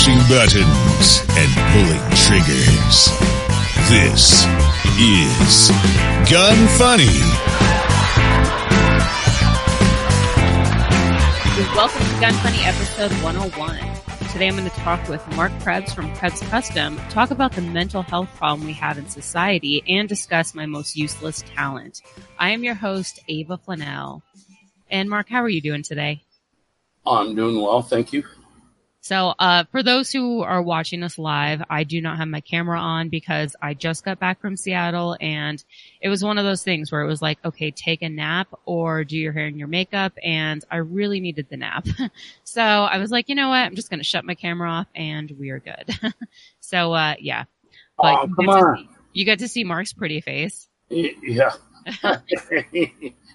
pushing buttons and pulling triggers. This is Gun Funny. Welcome to Gun Funny episode 101. Today I'm going to talk with Mark Krebs from Krebs Custom, talk about the mental health problem we have in society, and discuss my most useless talent. I am your host, Ava Flanell. And Mark, how are you doing today? I'm doing well, thank you. So, uh, for those who are watching us live, I do not have my camera on because I just got back from Seattle and it was one of those things where it was like, okay, take a nap or do your hair and your makeup. And I really needed the nap. so I was like, you know what? I'm just going to shut my camera off and we are good. so, uh, yeah. But oh, come on. See, you get to see Mark's pretty face. Yeah.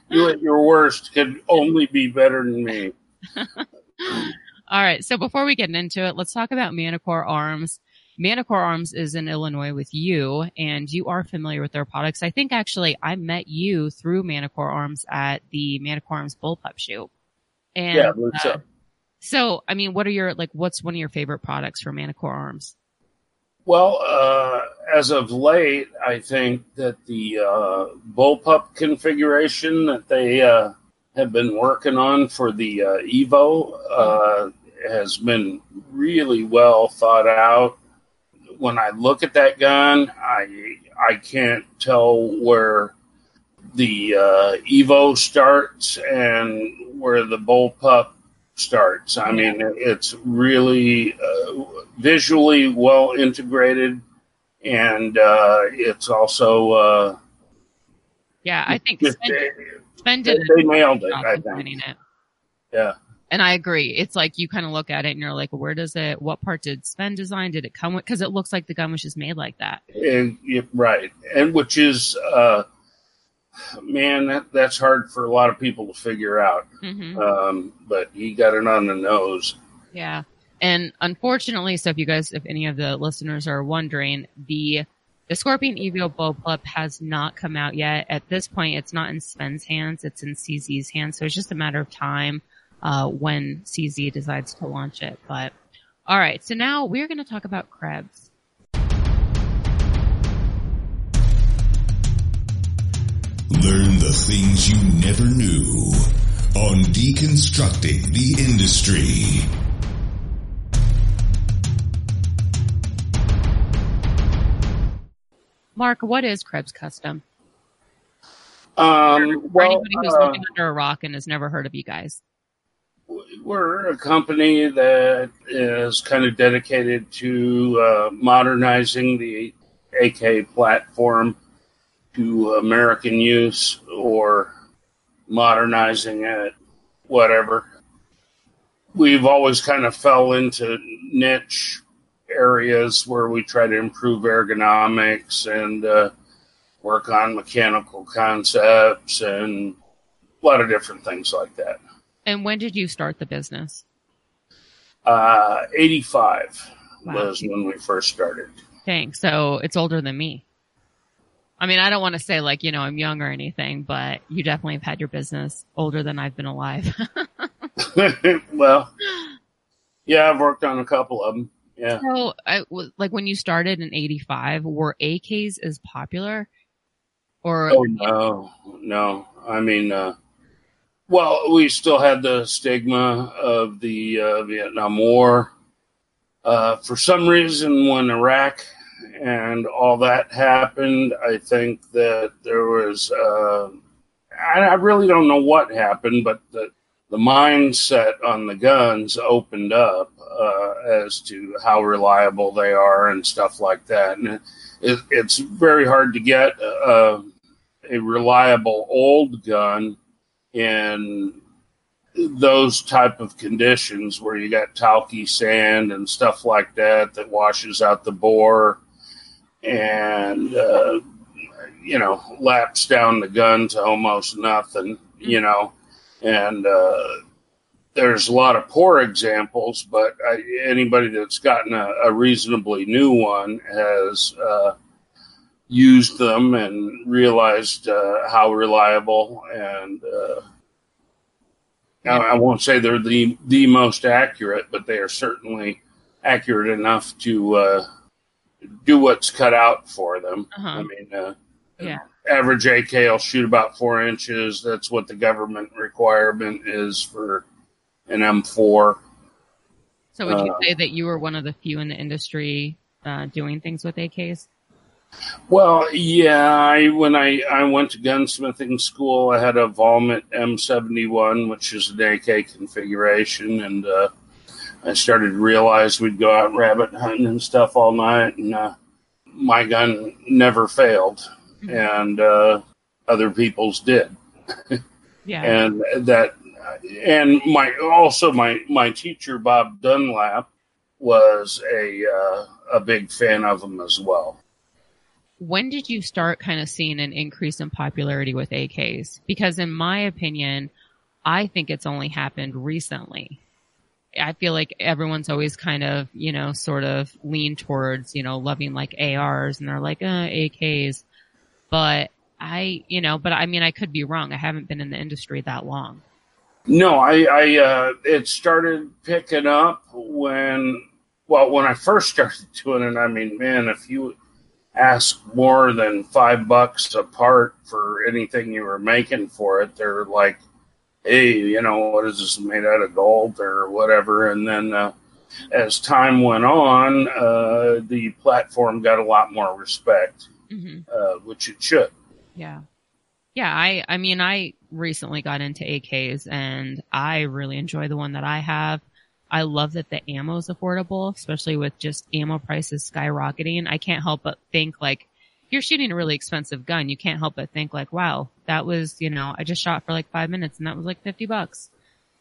you at your worst could only be better than me. All right. So before we get into it, let's talk about Manticore Arms. Manticore Arms is in Illinois with you, and you are familiar with their products. I think actually I met you through Manticore Arms at the Manticore Arms Bullpup shoot. And, yeah, uh, so, I mean, what are your like? What's one of your favorite products for Manticore Arms? Well, uh, as of late, I think that the uh, bullpup configuration that they uh, have been working on for the uh, Evo uh, has been really well thought out. When I look at that gun, I I can't tell where the uh, Evo starts and where the bullpup starts. I mean, it's really uh, visually well integrated, and uh, it's also uh, yeah. I think Sven did they, they nailed it. I think. It. Yeah. And I agree. It's like you kind of look at it and you're like, where does it? What part did Sven design? Did it come with? Because it looks like the gun was just made like that. And right, and which is, uh, man, that that's hard for a lot of people to figure out. Mm-hmm. Um, but he got it on the nose. Yeah. And unfortunately, so if you guys, if any of the listeners are wondering, the the Scorpion Evo bullpup has not come out yet. At this point, it's not in Sven's hands; it's in CZ's hands. So it's just a matter of time uh, when CZ decides to launch it. But all right, so now we're going to talk about Krebs. Learn the things you never knew on deconstructing the industry. Mark, what is Krebs Custom? Um, well, anybody who's uh, living under a rock and has never heard of you guys. We're a company that is kind of dedicated to uh, modernizing the AK platform to American use or modernizing it, whatever. We've always kind of fell into niche areas where we try to improve ergonomics and uh, work on mechanical concepts and a lot of different things like that. And when did you start the business? Uh, 85 wow. was when we first started. Dang, so it's older than me. I mean, I don't want to say like, you know, I'm young or anything, but you definitely have had your business older than I've been alive. well, yeah, I've worked on a couple of them. Yeah. So, I, like when you started in '85, were AKs as popular? Or oh no, no. I mean, uh, well, we still had the stigma of the uh, Vietnam War. Uh, for some reason, when Iraq and all that happened, I think that there was. Uh, I, really don't know what happened, but the the mindset on the guns opened up uh, as to how reliable they are and stuff like that. And it, it's very hard to get uh, a reliable old gun in those type of conditions where you got talky sand and stuff like that that washes out the bore and uh, you know laps down the gun to almost nothing you know and uh, there's a lot of poor examples, but I, anybody that's gotten a, a, reasonably new one has uh, used them and realized uh, how reliable and uh, I won't say they're the the most accurate, but they are certainly accurate enough to uh, do what's cut out for them. Uh-huh. I mean, uh, Yeah. average AK will shoot about four inches. That's what the government requirement is for an M4. So would you Uh, say that you were one of the few in the industry uh, doing things with AKs? Well, yeah, I when I, I went to gunsmithing school, I had a Valmet M71, which is an AK configuration, and uh, I started to realize we'd go out rabbit hunting and stuff all night, and uh, my gun never failed, and uh, other people's did, Yeah. and that, and my also my my teacher Bob Dunlap was a uh, a big fan of them as well. When did you start kind of seeing an increase in popularity with AKs? Because in my opinion, I think it's only happened recently. I feel like everyone's always kind of, you know, sort of lean towards, you know, loving like ARs and they're like, uh, AKs. But I, you know, but I mean, I could be wrong. I haven't been in the industry that long. No, I, I uh, it started picking up when, well, when I first started doing it. I mean, man, if you ask more than five bucks a part for anything you were making for it, they're like, hey, you know, what is this made out of gold or whatever? And then uh, as time went on, uh, the platform got a lot more respect, hmm uh, which it should. Yeah. Yeah, I I mean I recently got into AKs and I really enjoy the one that I have. I love that the ammo is affordable, especially with just ammo prices skyrocketing. I can't help but think like you're shooting a really expensive gun, you can't help but think like, wow, that was, you know, I just shot for like 5 minutes and that was like 50 bucks.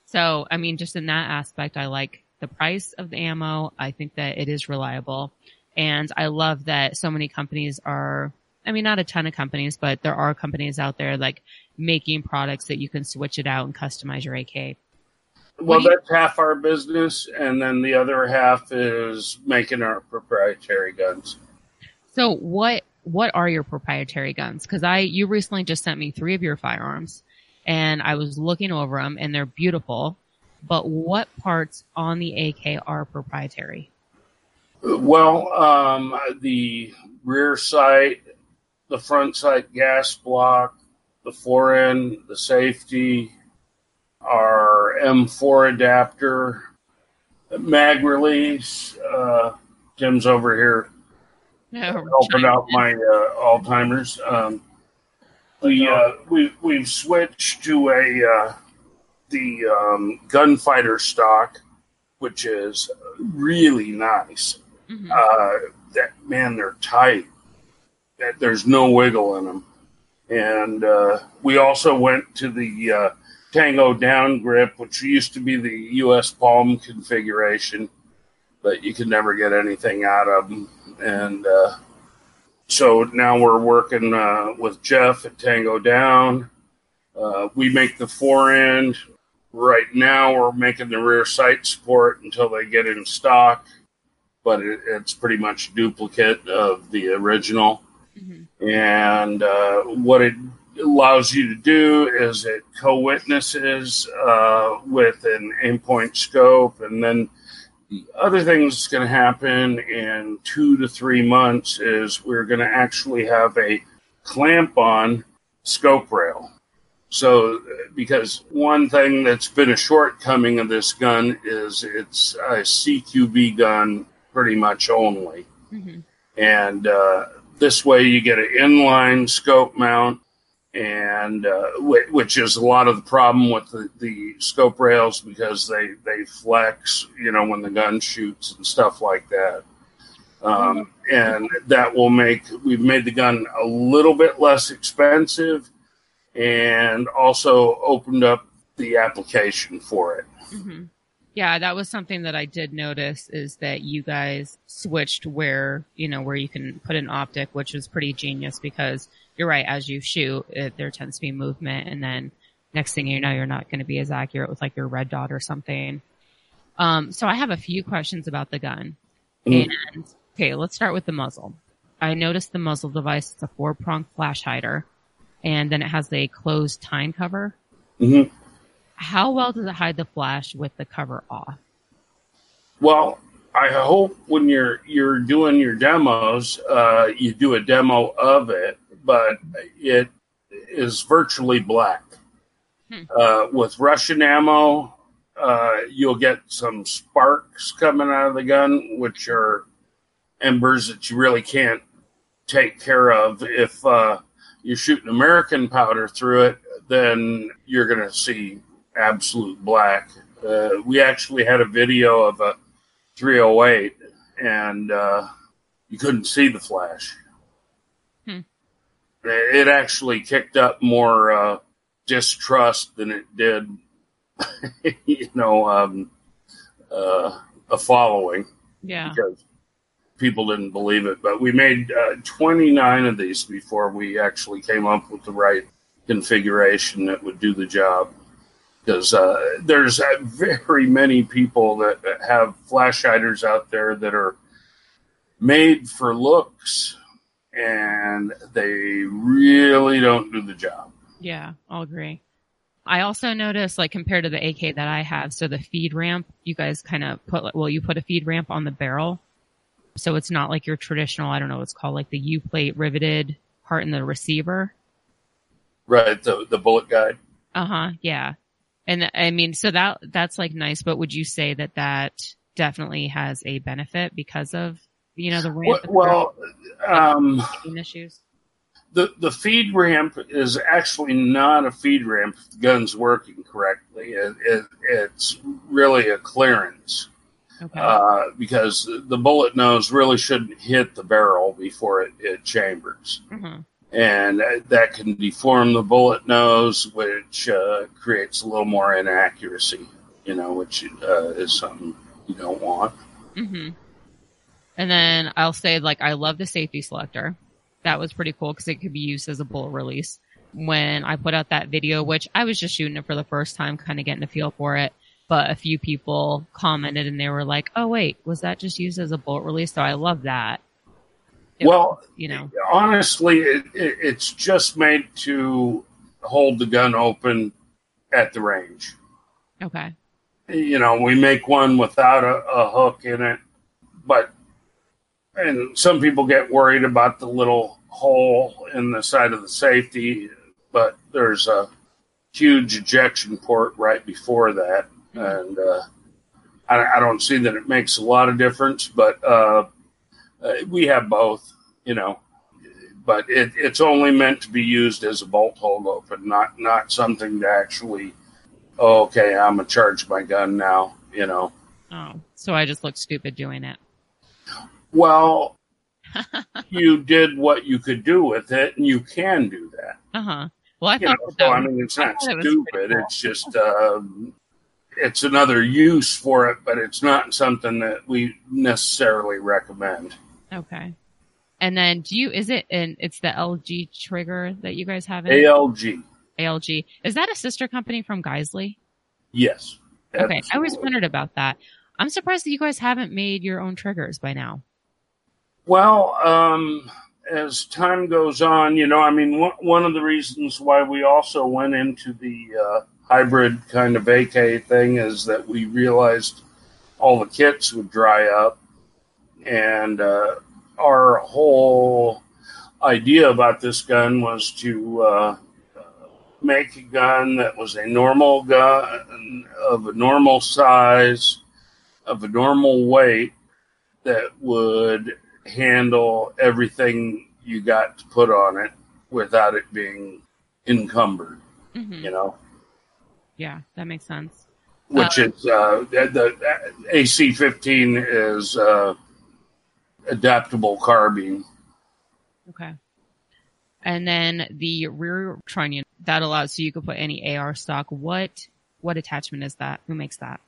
So, I mean, just in that aspect, I like the price of the ammo. I think that it is reliable. And I love that so many companies are, I mean, not a ton of companies, but there are companies out there like making products that you can switch it out and customize your AK. Well, you- that's half our business, and then the other half is making our proprietary guns. So what, what are your proprietary guns? Cause I, you recently just sent me three of your firearms and I was looking over them and they're beautiful, but what parts on the AK are proprietary? Well, um, the rear sight, the front sight gas block, the fore end, the safety, our M4 adapter, mag release. Uh, Tim's over here No, helping out my uh, Alzheimer's. Um, we uh, we we've switched to a uh, the um, gunfighter stock, which is really nice. Mhm. Uh, that man, they're tight. That there's no wiggle in them. And uh, we also went to the uh, Tango down grip, which used to be the U.S. Palm configuration, but you could never get anything out of them. And uh, so now we're working uh, with Jeff at Tango Down. Uh, we make the fore end. Right now, we're making the rear sight support until they get in stock, but it, it's pretty much duplicate of the original. Mhm. And uh, what it allows you to do is it co-witnesses uh, with an Aimpoint scope, and then the other thing that's going to happen in two to three months is we're going to actually have a clamp-on scope rail. So, because one thing that's been a shortcoming of this gun is it's a CQB gun pretty much only Mhm. and uh, this way you get an inline scope mount and uh, whi- which is a lot of the problem with the, the scope rails because they they flex you know when the gun shoots and stuff like that. Um, and that will make we've made the gun a little bit less expensive and also opened up the application for it. Hmm Yeah, that was something that I did notice is that you guys switched where, you know, where you can put an optic, which was pretty genius because you're right. As you shoot, it, there tends to be movement and then next thing you know, you're not going to be as accurate with like your red dot or something. Um, so I have a few questions about the gun. Mm. And okay, let's start with the muzzle. I noticed the muzzle device. It's a four prong flash hider and then it has a closed tine cover. Mhm. How well does it hide the flash with the cover off? Well, I hope when you're you're doing your demos, uh, you do a demo of it, but it is virtually black. Hmm. Uh, with Russian ammo, uh, you'll get some sparks coming out of the gun, which are embers that you really can't take care of. If uh, you're shooting American powder through it, then you're going to see absolute black. Uh, we actually had a video of a 308, and uh, you couldn't see the flash. It actually kicked up more uh, distrust than it did, you know, um, uh, a following Yeah. because people didn't believe it. But we made uh, 29 of these before we actually came up with the right configuration that would do the job. Because uh, there's uh, very many people that that have flash hiders out there that are made for looks and they really don't do the job. Yeah, I'll agree. I also noticed, like, compared to the AK that I have, so the feed ramp, you guys kind of put, well, you put a feed ramp on the barrel. So it's not like your traditional, I don't know, what it's called like the U plate riveted part in the receiver. Right, the, the bullet guide. Uh huh. Yeah. And I mean, so that, that's like nice, but would you say that that definitely has a benefit because of, you know, the ramp? Well, um, issues? the the feed ramp is actually not a feed ramp if the gun's working correctly. It, it, it's really a clearance Okay. uh, because the bullet nose really shouldn't hit the barrel before it, it chambers. hmm And that can deform the bullet nose, which uh, creates a little more inaccuracy, you know, which uh, is something you don't want. hmm And then I'll say, like, I love the safety selector. That was pretty cool because it could be used as a bullet release. When I put out that video, which I was just shooting it for the first time, kind of getting a feel for it, but a few people commented and they were like, "Oh wait, was that just used as a bullet release?" So I love that. It- well, you know, honestly, it, it, it's just made to hold the gun open at the range. okay, you know, we make one without a, a hook in it, but and some people get worried about the little hole in the side of the safety, but there's a huge ejection port right before that, and uh, I, I don't see that it makes a lot of difference, but uh, we have both, you know. But it, it's only meant to be used as a bolt hold open, not not something to actually oh, okay, I'm gonna charge my gun now. You know, oh, so I just look stupid doing it. Well, you did what you could do with it, and you can do that. Uh huh. Well, I You thought know, so I mean, it's not it stupid. cool. It's just um, it's another use for it, but it's not something that we necessarily recommend. okay. And then, do you? Is it? And it's the LG trigger that you guys have in ALG, ALG. Is that a sister company from Geissele? yes. Okay, I always absolutely. wondered about that. I'm surprised that you guys haven't made your own triggers by now. Well, um, as time goes on, you know, I mean, one, of the reasons why we also went into the uh, hybrid kind of AK thing is that we realized all the kits would dry up, and uh, our whole idea about this gun was to uh, make a gun that was a normal gun of a normal size, of a normal weight, that would handle everything you got to put on it without it being encumbered, hmm you know, Yeah, that makes sense. which is uh, the, the AC 15 is uh, adaptable carbine. Okay. And then the rear trunnion that allows so you can put any AR stock. What what attachment is that? Who makes that?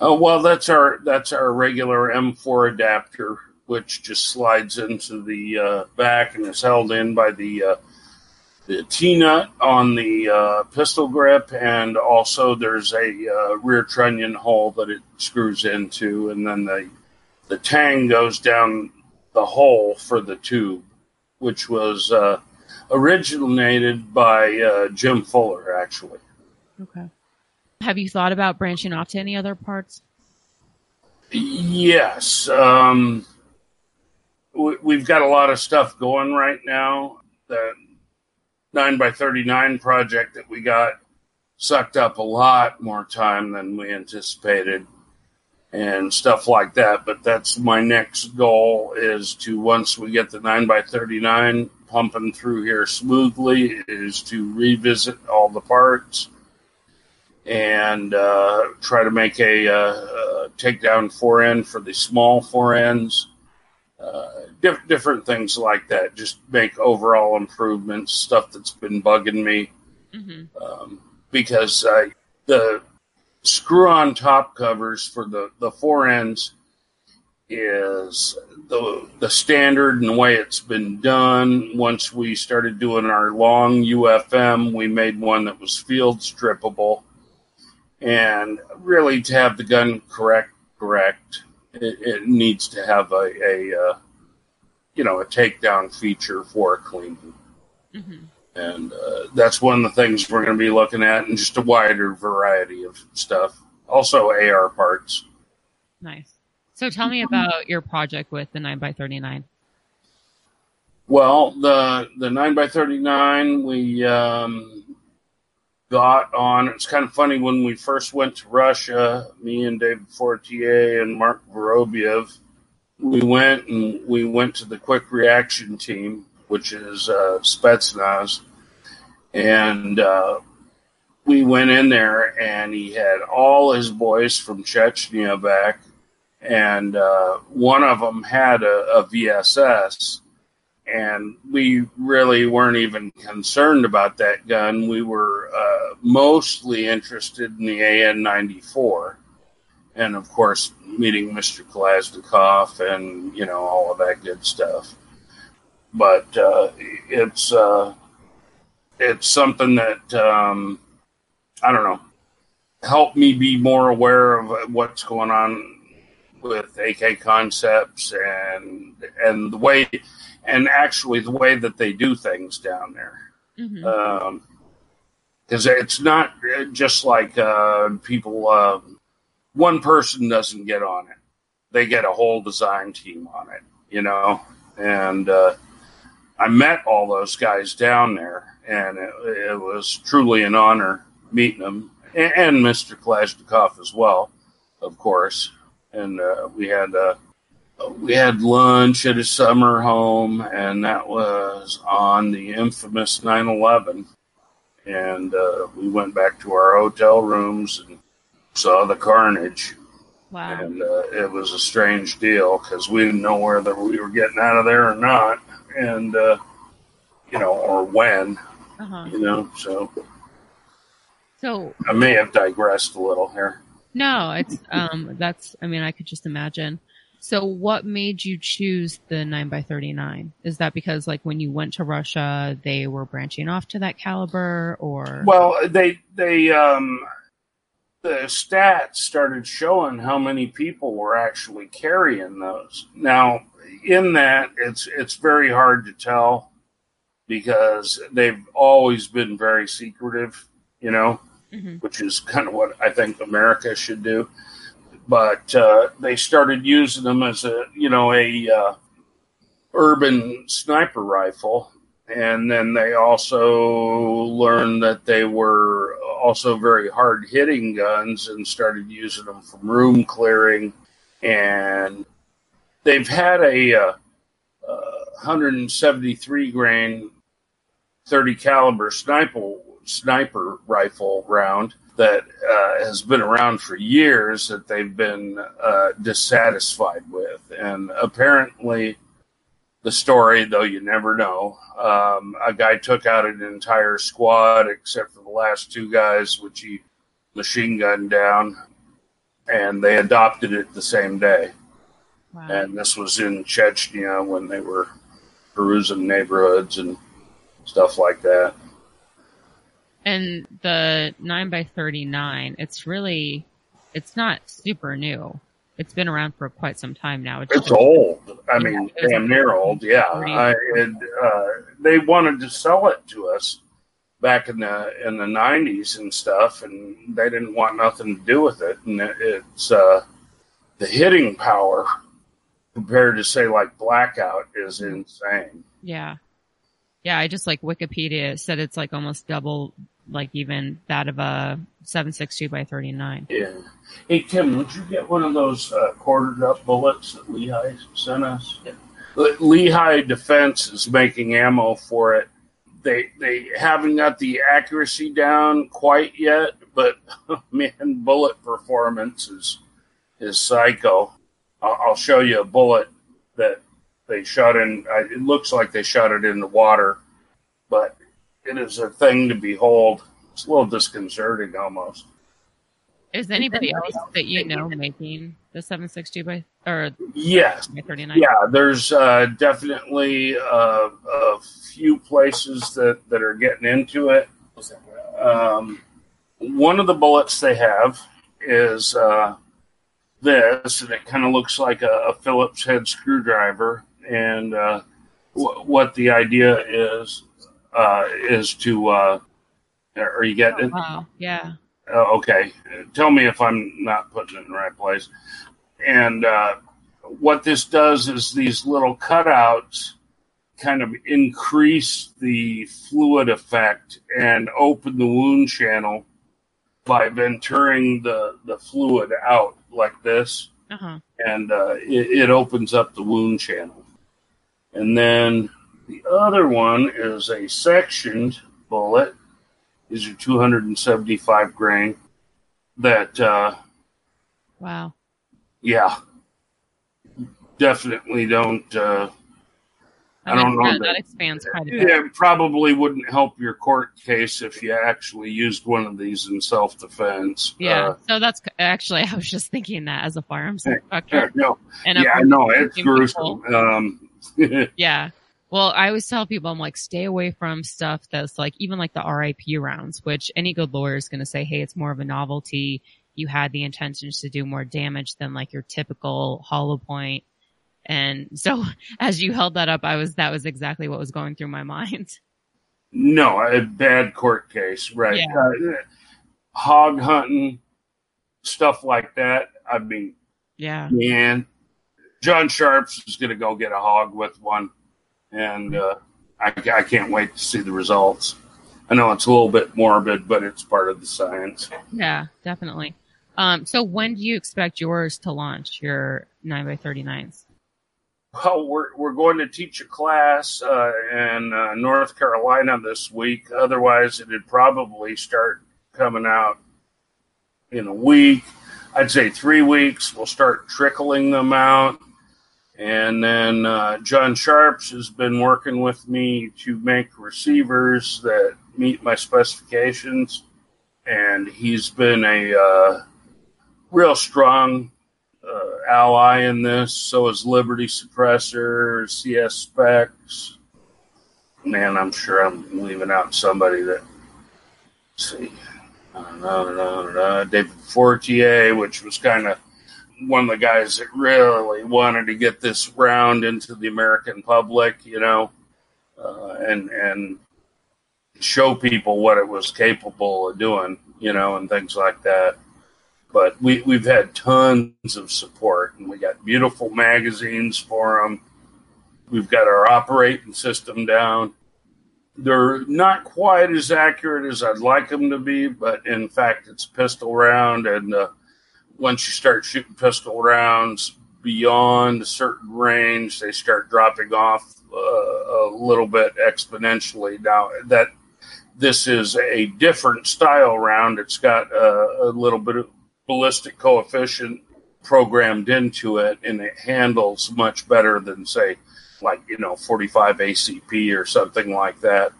Oh well, that's our that's our regular M4 adapter, which just slides into the uh, back and is held in by the uh, the T nut on the uh, pistol grip, and also there's a uh, rear trunnion hole that it screws into, and then the the tang goes down the hole for the tube, which was uh, originated by uh, Jim Fuller, actually. Okay. Have you thought about branching off to any other parts? Yes. Um, we've got a lot of stuff going right now. The 9 by 39 project that we got sucked up a lot more time than we anticipated and stuff like that. But that's my next goal is to once we get the 9 by 39 pumping through here smoothly is to revisit all the parts and uh, try to make a, uh, uh, takedown fore end for the small fore ends. Uh, diff- different things like that. Just make overall improvements. Stuff that's been bugging me Mm-hmm. um, because uh, the screw-on top covers for the the fore ends is the the standard and the way it's been done. Once we started doing our long UFM, we made one that was field strippable, and really to have the gun correct correct, it, it needs to have a, a uh, you know a takedown feature for cleaning Mm-hmm. and uh, that's one of the things we're going to be looking at, and just a wider variety of stuff. Also, AR parts. Nice. So tell me about your project with the 9 by 39 Well, the the nine by thirty nine we um, got on. It's kind of funny when we first went to Russia. Me and David Fortier and Mark Vorobiev, we went and we went to the quick reaction team, which is uh, Spetsnaz, and uh, we went in there and he had all his boys from Chechnya back, and uh, one of them had a, a VSS and we really weren't even concerned about that gun. We were uh, mostly interested in the AN94, and of course, meeting Mr. Kalashnikov and you know all of that good stuff. But uh, it's uh, it's something that um, I don't know helped me be more aware of what's going on with AK concepts and and the way and actually the way that they do things down there. Mm-hmm. Because it's not just like uh, people, uh, one person doesn't get on it, they get a whole design team on it, you know. And uh, I met all those guys down there, and it, it was truly an honor meeting them, and, and Mr. Kalashnikov as well, of course. And uh, we had uh, we had lunch at his summer home, and that was on the infamous 9/11. And uh, we went back to our hotel rooms and saw the carnage, Wow. and uh, it was a strange deal because we didn't know whether we were getting out of there or not, and uh, you know, or when, Uh-huh. you know. So So I may have digressed a little here. no, it's um that's I mean I could just imagine. So what made you choose the 9 by 39 Is that because like when you went to Russia they were branching off to that caliber or Well, they they um the stats started showing how many people were actually carrying those. Now, in that it's it's very hard to tell because they've always been very secretive, you know, Mhm. which is kind of what I think America should do. But uh, they started using them as a you know a uh, urban sniper rifle. And then they also learned that they were also very hard hitting guns and started using them from room clearing. And they've had a uh, uh, 173 grain 30 caliber sniper sniper rifle round that uh, has been around for years that they've been uh, dissatisfied with and apparently the story, though you never know. Um, a guy took out an entire squad except for the last two guys, which he machine gunned down, and they adopted it the same day. wow. And this was in Chechnya when they were perusing neighborhoods and stuff like that. And the 9 by 39 it's really, it's not super new. It's been around for quite some time now. It's old. I mean, Yeah, damn near old. Yeah, I, it, uh, they wanted to sell it to us back in the in the nineties and stuff, and they didn't want nothing to do with it. And it, it's uh, the hitting power compared to say like blackout is insane. Yeah. Yeah, I just like Wikipedia said it's like almost double like even that of a 762 by 39. Yeah. Hey Tim, would you get one of those uh, quartered up bullets that Lehigh sent us? Yeah. Lehigh Defense is making ammo for it. They they haven't got the accuracy down quite yet, but man, bullet performance is is psycho. I'll, I'll show you a bullet that they shot in. It looks like they shot it in the water, but it is a thing to behold. It's a little disconcerting almost. Is anybody else that you know making the 762 by or yes, by 39? Yeah, there's uh, definitely uh, a few places that that are getting into it. Um, one of the bullets they have is uh, this, and it kind of looks like a, a, Phillips head screwdriver. And uh, w- what the idea is uh, is to, uh, are you getting oh, it? Wow, yeah. Uh, okay, tell me if I'm not putting it in the right place. And uh, what this does is these little cutouts kind of increase the fluid effect and open the wound channel by venturing the, the fluid out like this. Uh-huh. And uh, it, it opens up the wound channel. And then the other one is a sectioned bullet. These are 275 grain. That, uh, wow. Yeah. Definitely don't, uh, I don't know. That, that expands quite a bit. Yeah, it probably wouldn't help your court case if you actually used one of these in self defense. Yeah, uh, so that's actually I was just thinking that as a firearms instructor. no, and yeah, no, it's gruesome. Um, yeah. Well, I always tell people, I'm like, stay away from stuff that's like, even like the RIP rounds, which any good lawyer is going to say, hey, it's more of a novelty. You had the intentions to do more damage than like your typical hollow point and so as you held that up, I was, that was exactly what was going through my mind. No, a bad court case, right? Yeah. Uh, hog hunting, stuff like that. I mean, yeah, man, John Sharps is going to go get a hog with one, and uh, I, I can't wait to see the results. I know it's a little bit morbid, but it's part of the science. Yeah, definitely. Um, so when do you expect yours to launch your nine by thirty nines? Well, we're we're going to teach a class uh, in uh, North Carolina this week. Otherwise, it'd probably start coming out in a week. I'd say three weeks. We'll start trickling them out, and then uh, John Sharps has been working with me to make receivers that meet my specifications, and he's been a uh, real strong uh, ally in this. So is Liberty Suppressor, CS Specs. Man, I'm sure I'm leaving out somebody that. see. I don't know, David Fortier, which was kind of one of the guys that really wanted to get this round into the American public, you know, uh, and and show people what it was capable of doing, you know, and things like that. But we, we've had tons of support, and we got beautiful magazines for them. We've got our operating system down. They're not quite as accurate as I'd like them to be, but in fact, it's pistol round, and uh, once you start shooting pistol rounds beyond a certain range, they start dropping off uh, a little bit exponentially. Now that this is a different style round, it's got a, a little bit of ballistic coefficient programmed into it and it handles much better than say like you know 45 acp or something like that.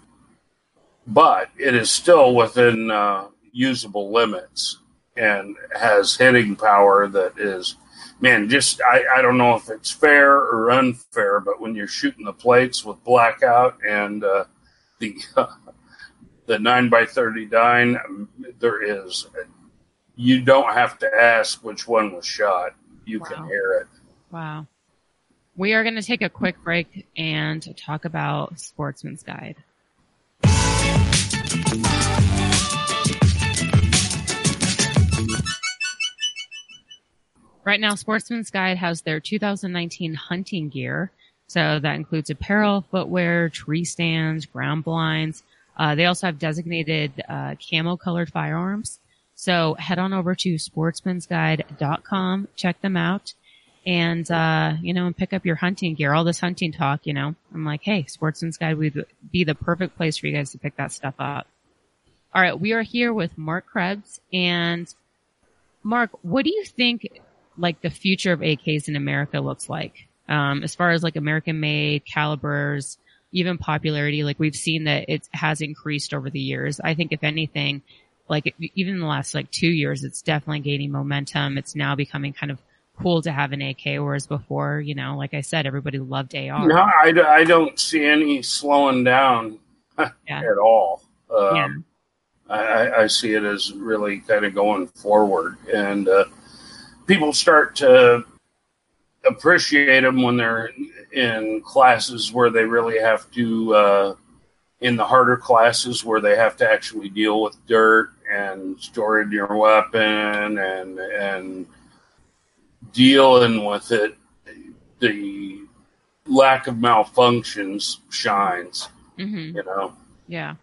But it is still within uh, usable limits and has hitting power that is man just I, I don't know if it's fair or unfair but when you're shooting the plates with blackout and uh, the the 9 by 39 there is you don't have to ask which one was shot. You wow. can hear it. Wow. We are going to take a quick break and talk about Sportsman's Guide. Right now, Sportsman's Guide has their 2019 hunting gear. So that includes apparel, footwear, tree stands, ground blinds. Uh, they also have designated uh, camo colored firearms. So head on over to sportsmansguide.com, check them out, and uh, you know, and pick up your hunting gear. All this hunting talk, you know, I'm like, hey, Sportsman's Guide would be the perfect place for you guys to pick that stuff up. All right, we are here with Mark Krebs, and Mark, what do you think like the future of AKs in America looks like? Um, as far as like American made calibers, even popularity, like we've seen that it has increased over the years. I think if anything, like even in the last like two years, it's definitely gaining momentum. It's now becoming kind of cool to have an AK, whereas before, you know, like I said, everybody loved AR. No, I, I don't see any slowing down yeah. at all. Um, yeah. I, I, see it as really kind of going forward, and uh, people start to appreciate them when they're in classes where they really have to, uh, in the harder classes where they have to actually deal with dirt and storing your weapon and and dealing with it, the lack of malfunctions shines. Mm-hmm. You know. Yeah.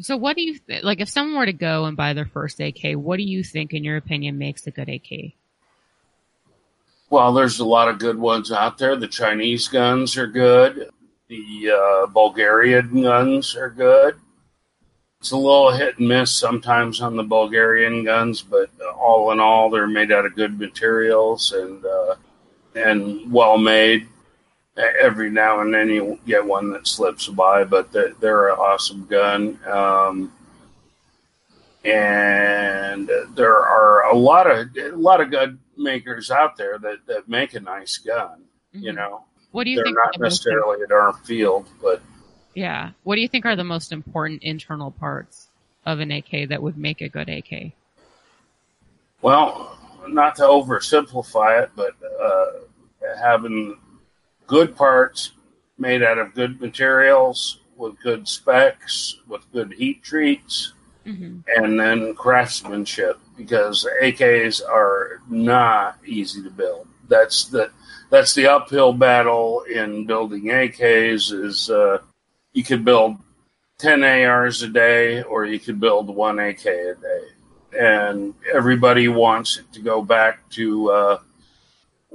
So what do you th- like if someone were to go and buy their first AK, what do you think in your opinion makes a good AK? Well, there's a lot of good ones out there. The Chinese guns are good. The uh, Bulgarian guns are good. It's a little hit and miss sometimes on the Bulgarian guns, but all in all, they're made out of good materials and uh, and well made every now and then you get one that slips by, but they're, they're an awesome gun. Um, and there are a lot of a lot of gun makers out there that, that make a nice gun. Mm-hmm. You know, what do you they're think? Not necessarily at our field, but yeah. What do you think are the most important internal parts of an AK that would make a good AK? Well, not to oversimplify it, but uh, having good parts made out of good materials with good specs, with good heat treats, mm-hmm. and then craftsmanship because AKs are not easy to build. That's the that's the uphill battle in building AKs. Is uh, you could build ten ARs a day, or you could build one AK a day, and everybody wants it to go back to uh,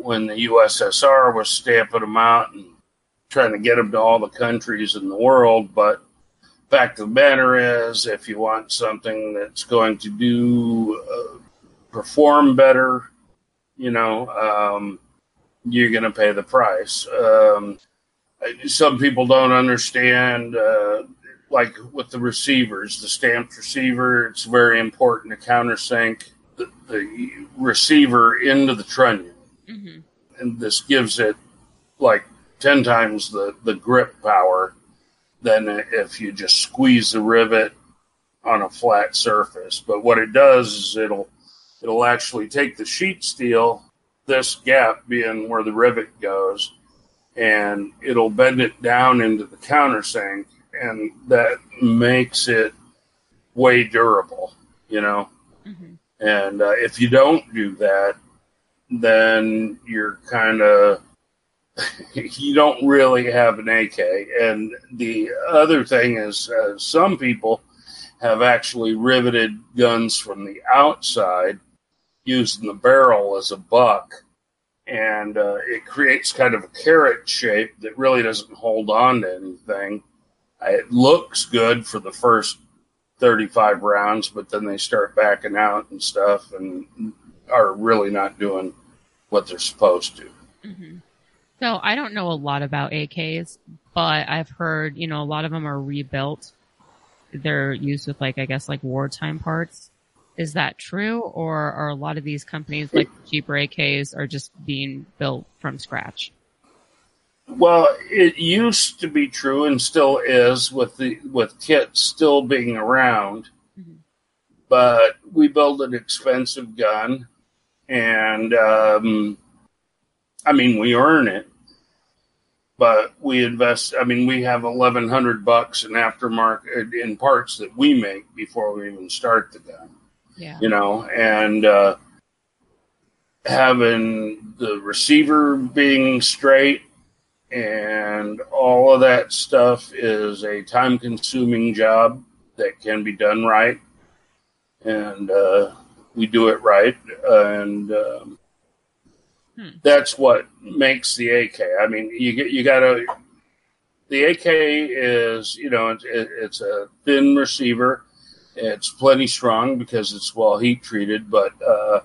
when the USSR was stamping them out and trying to get them to all the countries in the world. But fact of the matter is, if you want something that's going to do uh, perform better, you know, um, you're going to pay the price. Um, some people don't understand, uh, like with the receivers, the stamped receiver, it's very important to countersink the, the receiver into the trunnion Mm-hmm. And this gives it like 10 times the, the grip power than if you just squeeze the rivet on a flat surface. But what it does is it'll it'll actually take the sheet steel, this gap being where the rivet goes, and it'll bend it down into the countersink, and that makes it way durable, you know. Mm-hmm. And uh, if you don't do that, then you're kind of you don't really have an AK. And the other thing is, uh, some people have actually riveted guns from the outside using the barrel as a buck. And uh, it creates kind of a carrot shape that really doesn't hold on to anything. It looks good for the first 35 rounds, but then they start backing out and stuff and are really not doing what they're supposed to. Mm-hmm. So I don't know a lot about AKs, but I've heard, you know, a lot of them are rebuilt. They're used with like, I guess like wartime parts. Is that true? Or are a lot of these companies like cheaper AKs are just being built from scratch? Well, it used to be true and still is with the, with kits still being around. Mm-hmm. But we build an expensive gun and um, I mean we earn it, but we invest. I mean we have eleven hundred bucks in aftermarket in parts that we make before we even start the gun. Yeah, you know, and uh, having the receiver being straight and all of that stuff is a time consuming job that can be done right and uh, we do it right and um, hmm. that's what makes the ak i mean you get you gotta the ak is you know it, it's a thin receiver it's plenty strong because it's well heat treated but uh,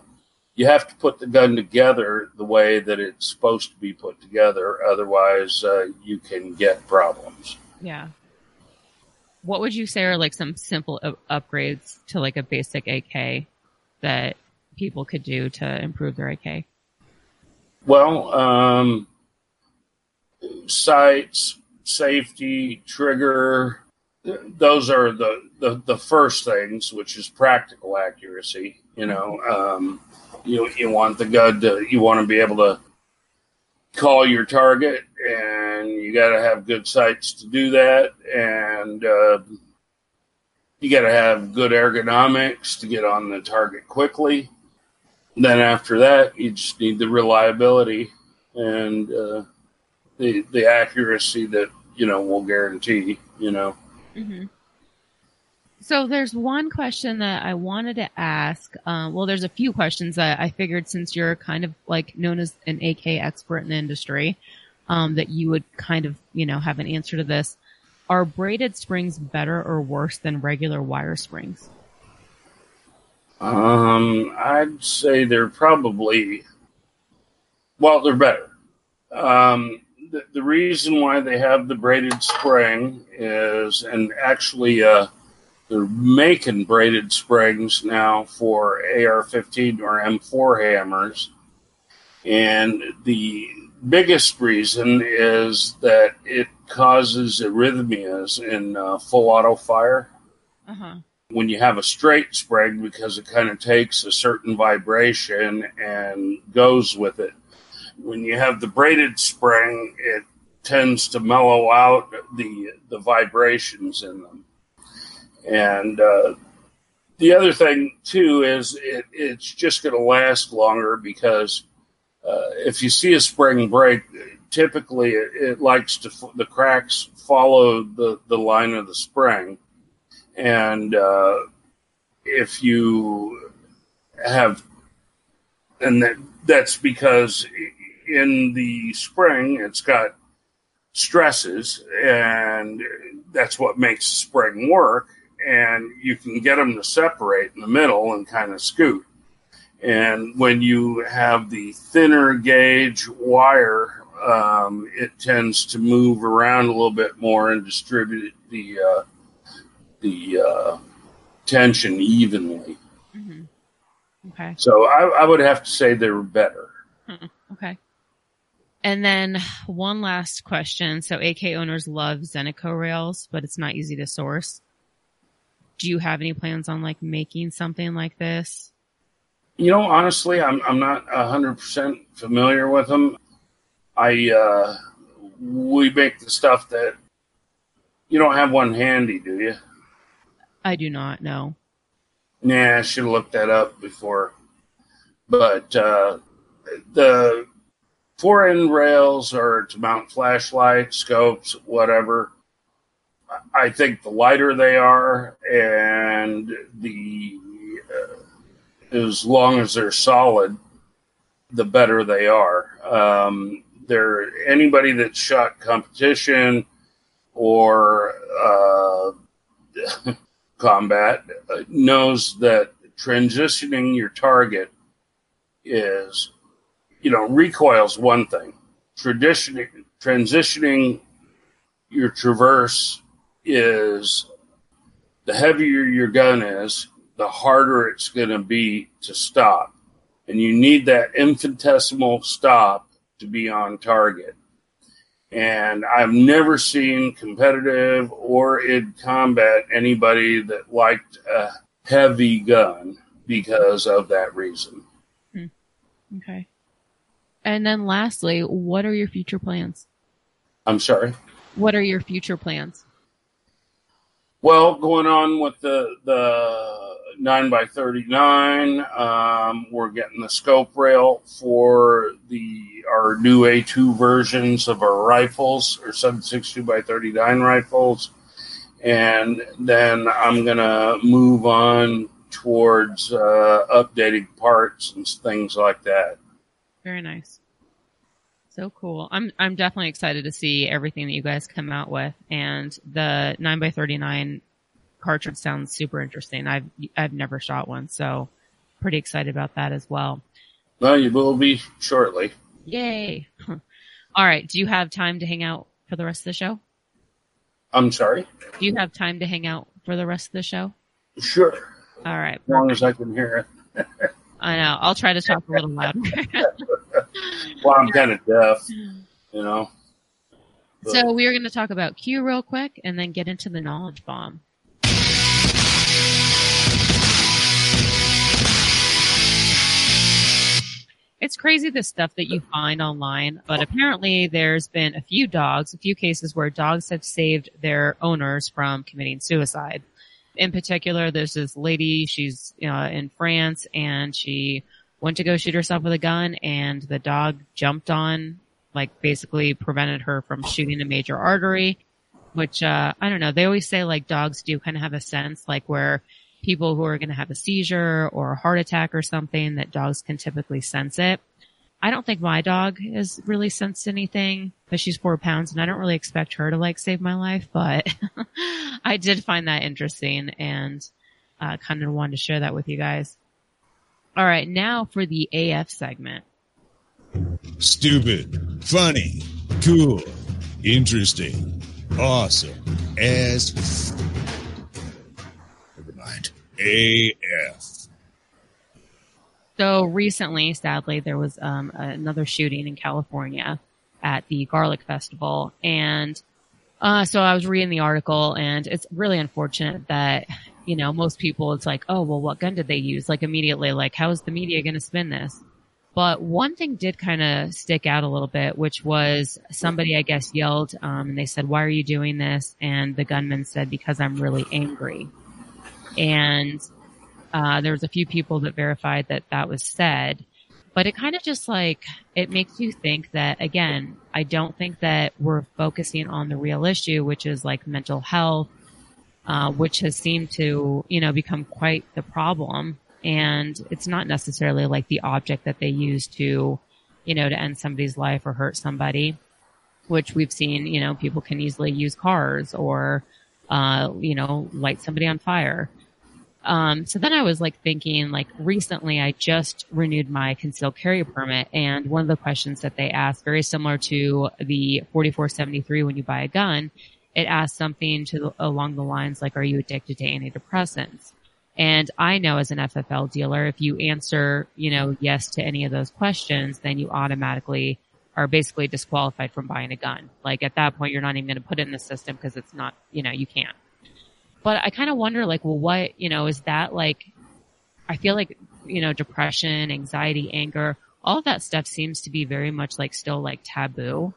you have to put the gun together the way that it's supposed to be put together. Otherwise, uh, you can get problems. Yeah. What would you say are like some simple upgrades to like a basic AK that people could do to improve their AK? Well, um, sights, safety, trigger, those are the, the, the first things, which is practical accuracy. You know, um, you you want the gun to you want to be able to call your target, and you got to have good sights to do that, and uh, you got to have good ergonomics to get on the target quickly. Then after that, you just need the reliability and uh, the the accuracy that you know will guarantee. You know. Mm-hmm. So there's one question that I wanted to ask. Uh, well, there's a few questions that I figured since you're kind of like known as an AK expert in the industry, um, that you would kind of, you know, have an answer to this. Are braided springs better or worse than regular wire springs? Um, I'd say they're probably, well, they're better. Um, the, the reason why they have the braided spring is, and actually, uh, they're making braided springs now for AR-15 or M4 hammers, and the biggest reason is that it causes arrhythmias in uh, full auto fire. Uh-huh. When you have a straight spring, because it kind of takes a certain vibration and goes with it. When you have the braided spring, it tends to mellow out the the vibrations in them. And uh, the other thing too is it, it's just going to last longer because uh, if you see a spring break, typically it, it, likes to the cracks follow the the line of the spring, and uh, if you have and that that's because in the spring it's got stresses and that's what makes spring work and you can get them to separate in the middle and kind of scoot. And when you have the thinner gauge wire, um, it tends to move around a little bit more and distribute the uh, the uh, tension evenly. Mm-hmm. Okay. So I, I, would have to say they're better. Hmm. Okay. And then one last question. So AK owners love Zenitco rails, but it's not easy to source do you have any plans on like making something like this? You know, honestly, I'm I'm not hundred percent familiar with them. I uh, we make the stuff that you don't have one handy, do you? I do not. know. Nah, I should have looked that up before. But uh, the fore end rails are to mount flashlights, scopes, whatever. I think the lighter they are, and the uh, as long as they're solid, the better they are. Um, they're anybody that's shot competition or uh, combat knows that transitioning your target is, you know, recoil's one thing. Traditioning, transitioning your traverse is the heavier your gun is, the harder it's going to be to stop. And you need that infinitesimal stop to be on target. And I've never seen competitive or in combat anybody that liked a heavy gun because of that reason. Hmm. Okay. And then lastly, what are your future plans? I'm sorry? What are your future plans? Well, going on with the the nine by thirty nine. Um, we're getting the scope rail for the our new A two versions of our rifles, or seven six two by thirty nine rifles, and then I'm gonna move on towards uh, updating parts and things like that. Very nice. So cool. I'm I'm definitely excited to see everything that you guys come out with, and the nine by thirty nine cartridge sounds super interesting. I've I've never shot one, so pretty excited about that as well. Well, you will be shortly. Yay! All right. Do you have time to hang out for the rest of the show? I'm sorry. Do you have time to hang out for the rest of the show? Sure. All right. As long as I can hear it. I know. I'll try to talk a little louder. well, I'm kind of deaf, you know. But- so we are going to talk about Q real quick, and then get into the knowledge bomb. It's crazy the stuff that you find online, but apparently there's been a few dogs, a few cases where dogs have saved their owners from committing suicide. In particular, there's this lady, she's uh, in France and she went to go shoot herself with a gun and the dog jumped on, like basically prevented her from shooting a major artery, which, uh, I don't know. They always say like dogs do kind of have a sense like where people who are going to have a seizure or a heart attack or something that dogs can typically sense it. I don't think my dog has really sensed anything, but she's four pounds and I don't really expect her to like save my life, but I did find that interesting and uh, kind of wanted to share that with you guys. All right. Now for the AF segment. Stupid, funny, cool, interesting, awesome, as mind. AF. So recently, sadly, there was um, another shooting in California at the Garlic Festival, and uh, so I was reading the article, and it's really unfortunate that you know most people it's like, oh well, what gun did they use? Like immediately, like how is the media going to spin this? But one thing did kind of stick out a little bit, which was somebody I guess yelled, um, and they said, "Why are you doing this?" And the gunman said, "Because I'm really angry." And uh, there was a few people that verified that that was said, but it kind of just like it makes you think that again. I don't think that we're focusing on the real issue, which is like mental health, uh, which has seemed to you know become quite the problem. And it's not necessarily like the object that they use to, you know, to end somebody's life or hurt somebody, which we've seen. You know, people can easily use cars or, uh, you know, light somebody on fire. Um, so then I was like thinking, like recently I just renewed my concealed carry permit and one of the questions that they asked, very similar to the 4473 when you buy a gun, it asked something to along the lines like, are you addicted to antidepressants? And I know as an FFL dealer, if you answer, you know, yes to any of those questions, then you automatically are basically disqualified from buying a gun. Like at that point, you're not even going to put it in the system because it's not, you know, you can't. But I kind of wonder, like, well, what, you know, is that like, I feel like, you know, depression, anxiety, anger, all of that stuff seems to be very much like still like taboo.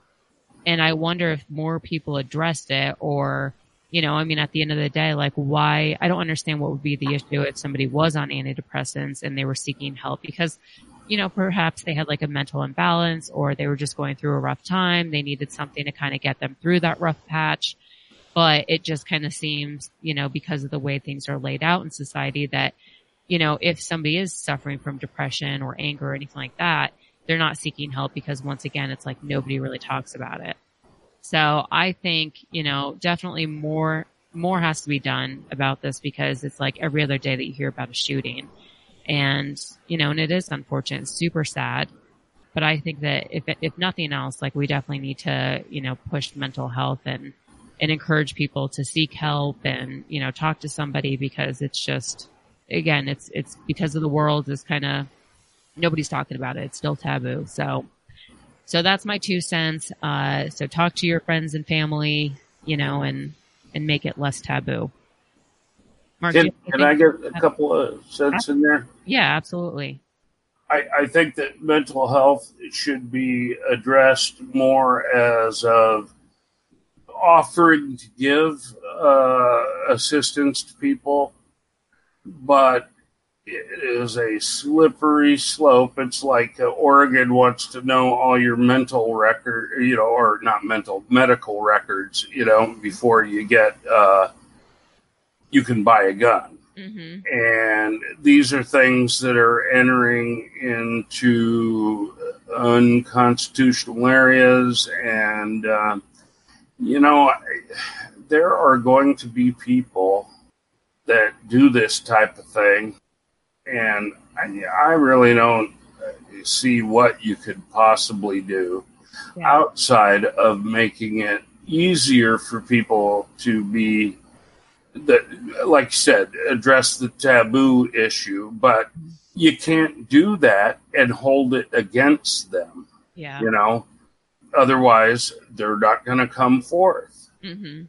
And I wonder if more people addressed it or, you know, I mean, at the end of the day, like why, I don't understand what would be the issue if somebody was on antidepressants and they were seeking help because, you know, perhaps they had like a mental imbalance or they were just going through a rough time. They needed something to kind of get them through that rough patch. But it just kind of seems, you know, because of the way things are laid out in society that, you know, if somebody is suffering from depression or anger or anything like that, they're not seeking help because once again, it's like nobody really talks about it. So I think, you know, definitely more, more has to be done about this because it's like every other day that you hear about a shooting. And, you know, and it is unfortunate, super sad. But I think that if, if nothing else, like we definitely need to, you know, push mental health and, and encourage people to seek help and, you know, talk to somebody because it's just, again, it's, it's because of the world is kind of, nobody's talking about it. It's still taboo. So, so that's my two cents. Uh, so talk to your friends and family, you know, and, and make it less taboo. Mark, Can, can I get a couple of cents in there? Yeah, absolutely. I, I think that mental health should be addressed more as of offering to give uh, assistance to people but it is a slippery slope. It's like uh, Oregon wants to know all your mental record, you know, or not mental, medical records, you know, before you get, uh, you can buy a gun. Mm-hmm. And these are things that are entering into unconstitutional areas. And, uh, you know, there are going to be people that do this type of thing. And I, I really don't see what you could possibly do Yeah. outside of making it easier for people to be that like you said address the taboo issue but mm-hmm. you can't do that and hold it against them Yeah. you know otherwise they're not going to come forth Mm-hmm. you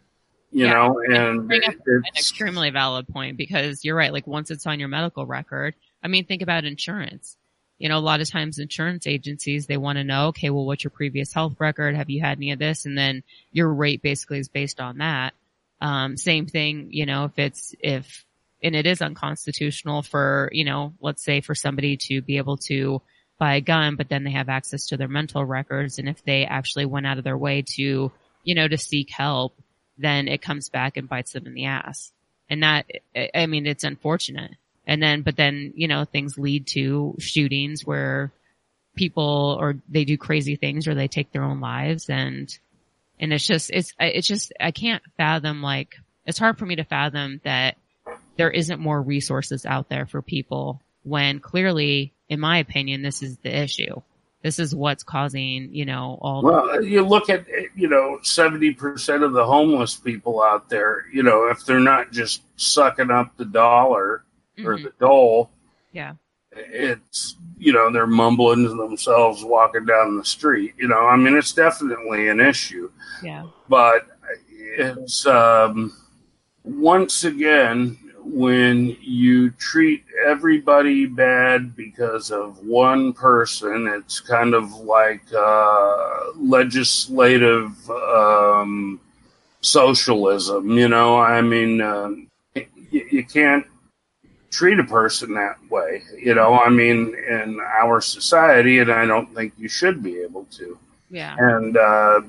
Yeah. know And bring up an it's extremely valid point because you're right. Like once it's on your medical record, I mean, think about insurance. You know, a lot of times insurance agencies, they want to know, okay, well, what's your previous health record? Have you had any of this? And then your rate basically is based on that. Um, same thing, you know, if it's, if, and it is unconstitutional for, you know, let's say for somebody to be able to buy a gun, but then they have access to their mental records. And if they actually went out of their way to, you know, to seek help, then it comes back and bites them in the ass. And that, I mean, it's unfortunate. And then, but then, you know, things lead to shootings where people or they do crazy things or they take their own lives and, and it's just, it's, it's just, I can't fathom like, it's hard for me to fathom that there isn't more resources out there for people when clearly, in my opinion, this is the issue. This is what's causing, you know, all the, well you look at you know 70% of the homeless people out there you know if they're not just sucking up the dollar or Mhm. the dole yeah, it's you know they're mumbling to themselves walking down the street you know i mean it's definitely an issue yeah, but it's um once again when you treat everybody bad because of one person it's kind of like uh legislative um socialism you know i mean um, you, you can't treat a person that way. You know, I mean, in our society, and I don't think you should be able to. yeah, And, uh,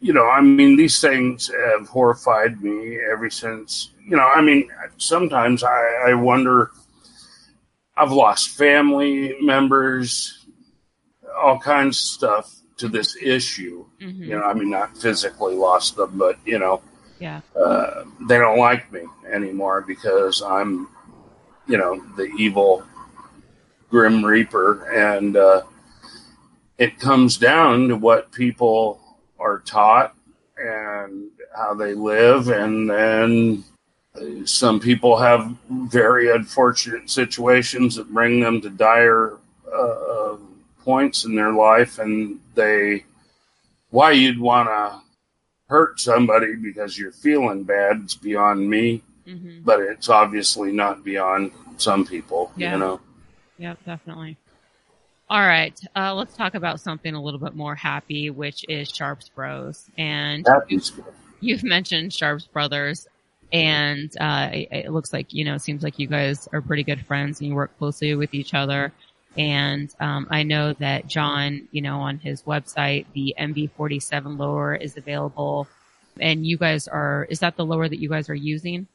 you know, I mean, these things have horrified me ever since, you know, I mean, sometimes I, I wonder, I've lost family members, all kinds of stuff to this issue. hmm You know, I mean, not physically lost them, but, you know, yeah, uh, they don't like me anymore because I'm, you know, the evil Grim Reaper, and uh, it comes down to what people are taught and how they live, and then some people have very unfortunate situations that bring them to dire uh, points in their life, and they why you'd want to hurt somebody because you're feeling bad it's beyond me hmm but it's obviously not beyond some people Yeah. you know Yeah, definitely. All right, uh, let's talk about something a little bit more happy, which is Sharps Bros. And Happy's good. you've mentioned Sharps Brothers, and uh, it, it looks like you know, it seems like you guys are pretty good friends and you work closely with each other. And um, I know that John, you know, on his website, the MV47 lower is available, and you guys are. Is that the lower that you guys are using?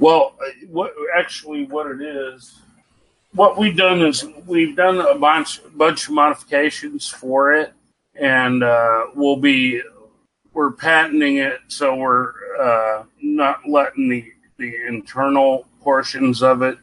well uh, what actually what it is what we've done is we've done a bunch bunch of modifications for it and uh, we'll be we're patenting it so we're uh, not letting the the internal portions of it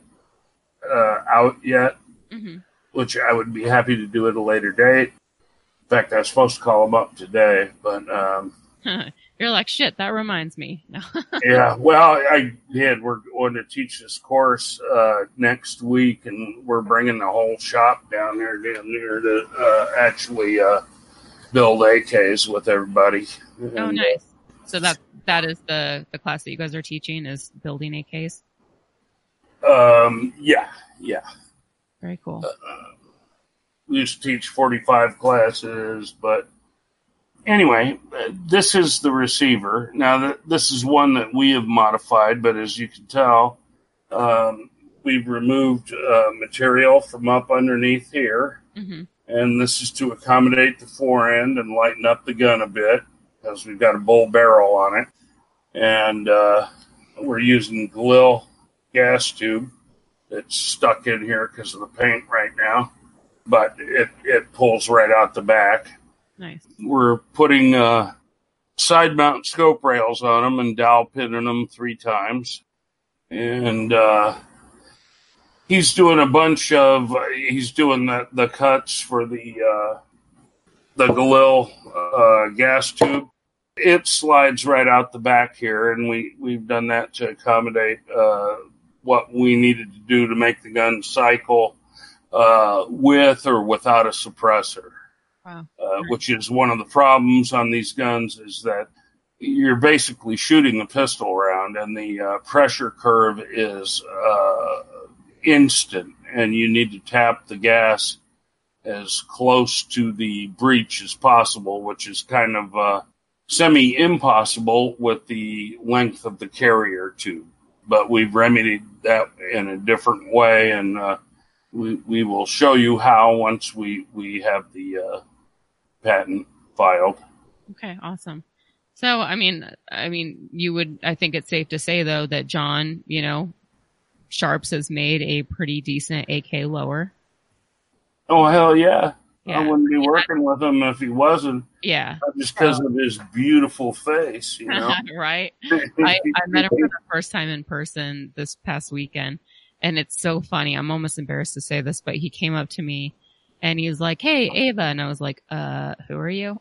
uh, out yet hmm which I would be happy to do at a later date. In fact, I was supposed to call them up today, but um, You're like shit. That reminds me. No. yeah, well, I did. We're going to teach this course uh, next week, and we're bringing the whole shop down there down there to uh, actually uh, build AKs with everybody. Oh, And, nice. So that that is the the class that you guys are teaching is building AKs. Um, yeah, yeah. Very cool. we used to teach 45 classes, but anyway, uh, this is the receiver. Now, this is one that we have modified, but as you can tell, um, we've removed uh, material from up underneath here, hmm and this is to accommodate the fore end and lighten up the gun a bit because we've got a bull barrel on it, and uh, we're using Galil gas tube that's stuck in here because of the paint right now, but it it pulls right out the back. Nice. We're putting uh, side mount scope rails on them and dowel pinning them three times. And uh, he's doing a bunch of, he's doing the, the cuts for the, uh, the Galil uh, gas tube. It slides right out the back here, and we, we've done that to accommodate uh, what we needed to do to make the gun cycle uh, with or without a suppressor Wow. uh, which is one of the problems on these guns is that you're basically shooting the pistol round and the uh, pressure curve is uh, instant and you need to tap the gas as close to the breech as possible which is kind of uh, semi impossible with the length of the carrier tube but we've remedied that in a different way and uh, we, we will show you how once we, we have the uh, patent filed. Okay, awesome. So, I mean, I mean, you would, I think it's safe to say though that John, you know, Sharps has made a pretty decent AK lower. Oh hell yeah! Yeah. I wouldn't be working with him if he wasn't, Yeah. just because of his beautiful face. You know, right. I, I met him for the first time in person this past weekend and it's so funny. I'm almost embarrassed to say this, but he came up to me and he was like, Hey, Ava. And I was like, uh, who are you?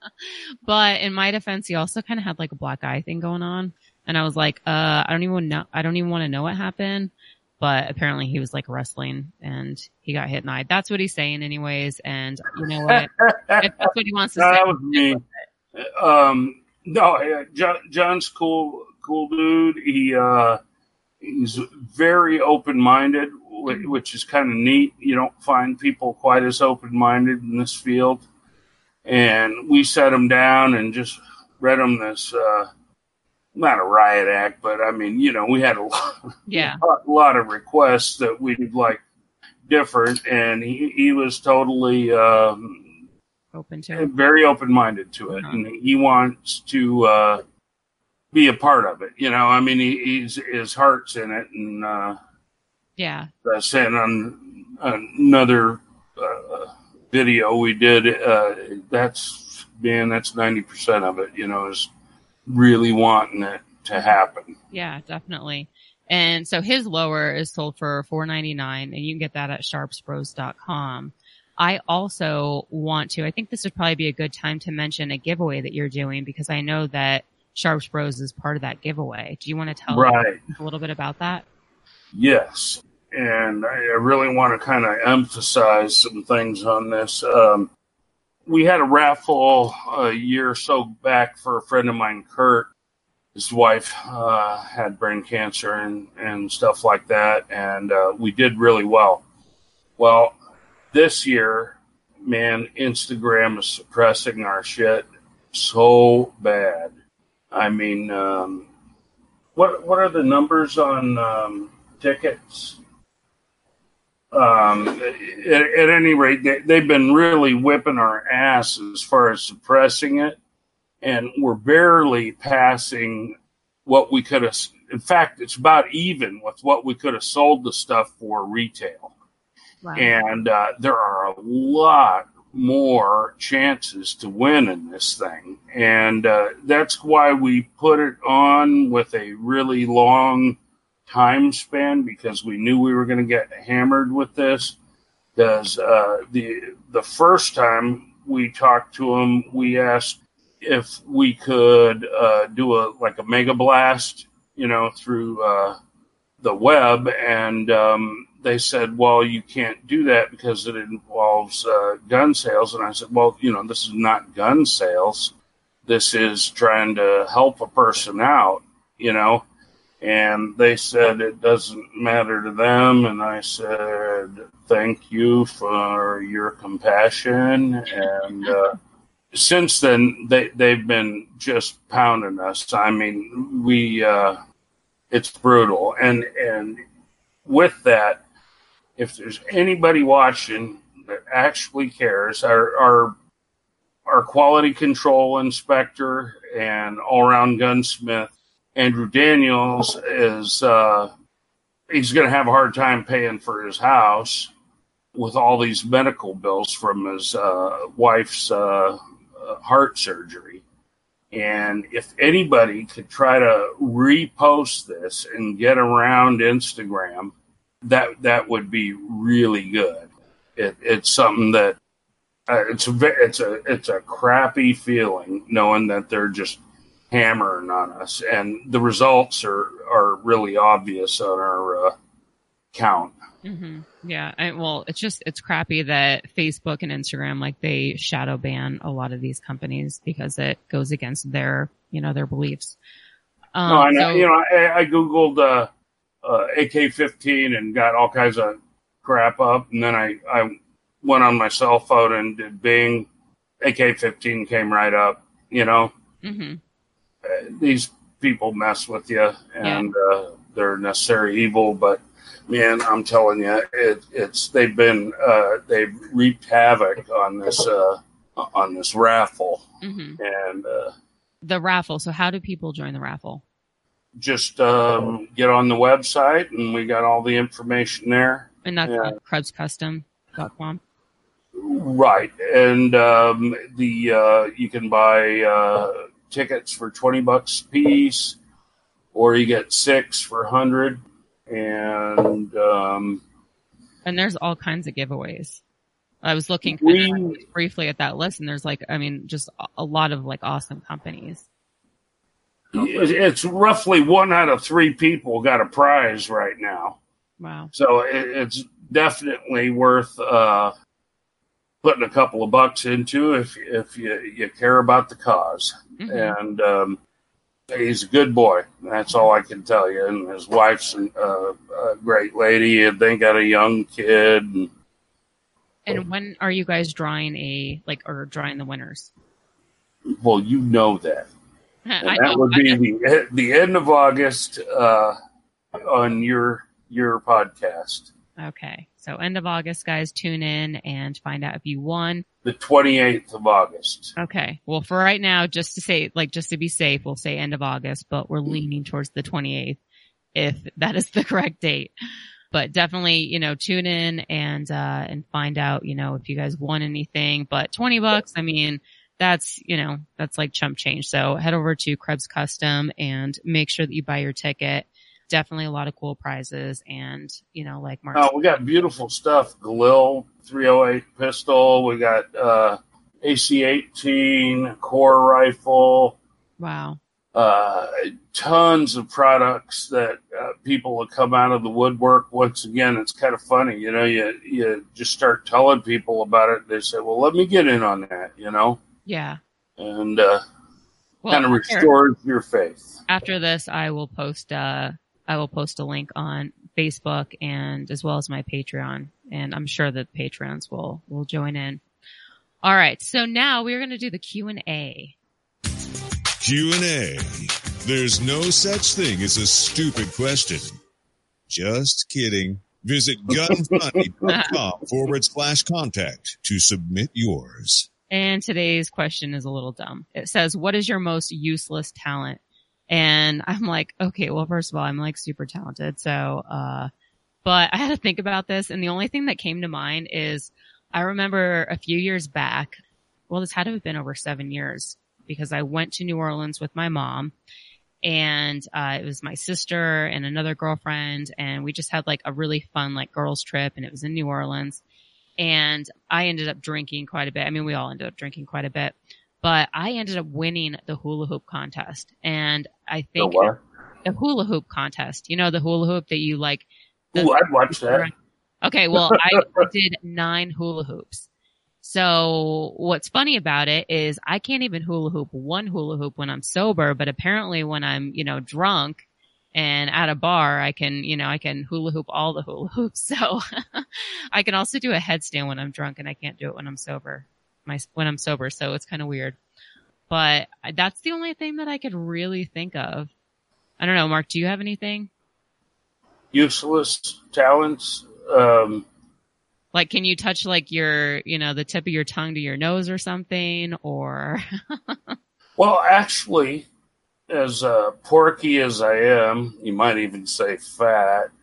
but in my defense, he also kind of had like a black eye thing going on. And I was like, uh, I don't even know, I don't even want to know what happened. But apparently he was like wrestling and he got hit in the eye. That's what he's saying anyways. And you know what? if that's what he wants to No, say. that was me. Um, no, John, John's cool, cool dude. He uh, he's very open minded, which is kind of neat. You don't find people quite as open minded in this field. And we sat him down and just read him this, uh, not a riot act, but I mean, you know, we had a lot, Yeah. a lot of requests that we'd like different, and he, he was totally. Um, Open to it. very open minded to it, and he wants to uh, be a part of it. You know, I mean, he, he's his heart's in it, and uh, Yeah. I said on another uh, video we did, uh, that's man, that's ninety percent of it. You know, is really wanting it to happen. Yeah, definitely. And so his lower is sold for four ninety nine, and you can get that at sharpsbros.com. I also want to, I think this would probably be a good time to mention a giveaway that you're doing because I know that Sharps Bros is part of that giveaway. Do you want to tell Right. a little bit about that? Yes. And I I really want to kind of emphasize some things on this. Um, we had a raffle a year or so back for a friend of mine, Kurt. His wife uh, had brain cancer and, and stuff like that, and uh, we did really well. Well, this year, man, Instagram is suppressing our shit so bad. I mean, um, what what are the numbers on um, tickets? Um, at, at any rate, they, they've been really whipping our ass as far as suppressing it, and we're barely passing what we could have. In fact, it's about even with what we could have sold the stuff for retail Wow. and uh, there are a lot more chances to win in this thing, and uh, that's why we put it on with a really long time span because we knew we were going to get hammered with this. Because uh, the the first time we talked to him, we asked if we could uh, do a like a mega blast, you know, through uh, the web, and um, they said, "Well, you can't do that because it involves uh, gun sales." And I said, "Well, you know, this is not gun sales. This is trying to help a person out, you know." And they said it doesn't matter to them. And I said, "Thank you for your compassion." And uh, since then, they they've been just pounding us. I mean, we. Uh, it's brutal and and with that, if there's anybody watching that actually cares, our our, our quality control inspector and all around gunsmith, Andrew Daniels, is uh, he's going to have a hard time paying for his house with all these medical bills from his uh, wife's uh, heart surgery. And if anybody could try to repost this and get around Instagram, that that would be really good. It, it's something that uh, it's a it's a it's a crappy feeling knowing that they're just hammering on us, and the results are are really obvious on our uh, count. Mm-hmm. Yeah. I, well, it's just, it's crappy that Facebook and Instagram, like they shadow ban a lot of these companies because it goes against their, you know, their beliefs. Um, no, I know, so, you know, I, I Googled, uh, uh, AK-15 and got all kinds of crap up. And then I, I went on my cell phone and did Bing. AK-15 came right up, you know. Mm-hmm. These people mess with you and yeah. uh, they're necessary evil, but man, I'm telling you, it, it's they've been uh, they've wreaked havoc on this uh, on this raffle, mm-hmm. and uh, the raffle. So, how do people join the raffle? Just um, get on the website, and we got all the information there. And that's yeah. KrebsCustom.com. Right, and um, the uh, you can buy uh, tickets for twenty bucks a piece, or you get six for hundred and um, and there's all kinds of giveaways. I was looking we, briefly at that list, and there's like, I mean, just a lot of like awesome companies. It's roughly one out of three people got a prize right now. Wow! So it's definitely worth uh, putting a couple of bucks into if if you, you care about the because mm-hmm. And um, he's a good boy. That's all I can tell you. And his wife's a, a great lady, and they got a young kid. And, and when are you guys drawing a like or drawing the winners? Well, you know that. that know, would be the the end of August uh, on your your podcast. Okay. So end of August, guys, tune in and find out if you won. The 28th of August. Okay. Well, for right now, just to say, like, just to be safe, we'll say end of August, but we're leaning towards the 28th if that is the correct date. But definitely, you know, tune in and, uh, and find out, you know, if you guys won anything, but 20 bucks, I mean, that's, you know, that's like chump change. So head over to Krebs Custom and make sure that you buy your ticket definitely a lot of cool prizes and you know like Mark. Oh, we got beautiful stuff. Galil 308 pistol. We got uh, AC-18 core rifle. Wow. Uh, tons of products that uh, people will come out of the woodwork. Once again, it's kind of funny, you know. You you just start telling people about it. They say, "Well, let me get in on that," you know. Yeah. And uh, well, kind of restores your faith. After this, I will post uh, I will post a link on Facebook and as well as my Patreon. And I'm sure that patrons will, will join in. All right. So now we're going to do the Q and A. Q and A. There's no such thing as a stupid question. Just kidding. Visit gunfunny.com forward slash contact to submit yours. And today's question is a little dumb. It says, what is your most useless talent? And I'm like, okay, well, first of all, I'm like super talented. So, uh, but I had to think about this. And the only thing that came to mind is I remember a few years back. Well, this had to have been over seven years because I went to New Orleans with my mom and, uh, it was my sister and another girlfriend. And we just had like a really fun, like girls trip and it was in New Orleans. And I ended up drinking quite a bit. I mean, we all ended up drinking quite a bit but I ended up winning the hula hoop contest. And I think the, the hula hoop contest, you know, the hula hoop that you like. Ooh, I'd watch that. Okay. Well, I did nine hula hoops. So what's funny about it is I can't even hula hoop one hula hoop when I'm sober, but apparently when I'm, you know, drunk and at a bar, I can, you know, I can hula hoop all the hula hoops. So I can also do a headstand when I'm drunk and I can't do it when I'm sober my when I'm sober, so it's kind of weird. But that's the only thing that I could really think of. I don't know, Mark. Do you have anything? useless talents. Um, like, can you touch like your, you know, the tip of your tongue to your nose or something? Or, well, actually, as uh, porky as I am, you might even say fat.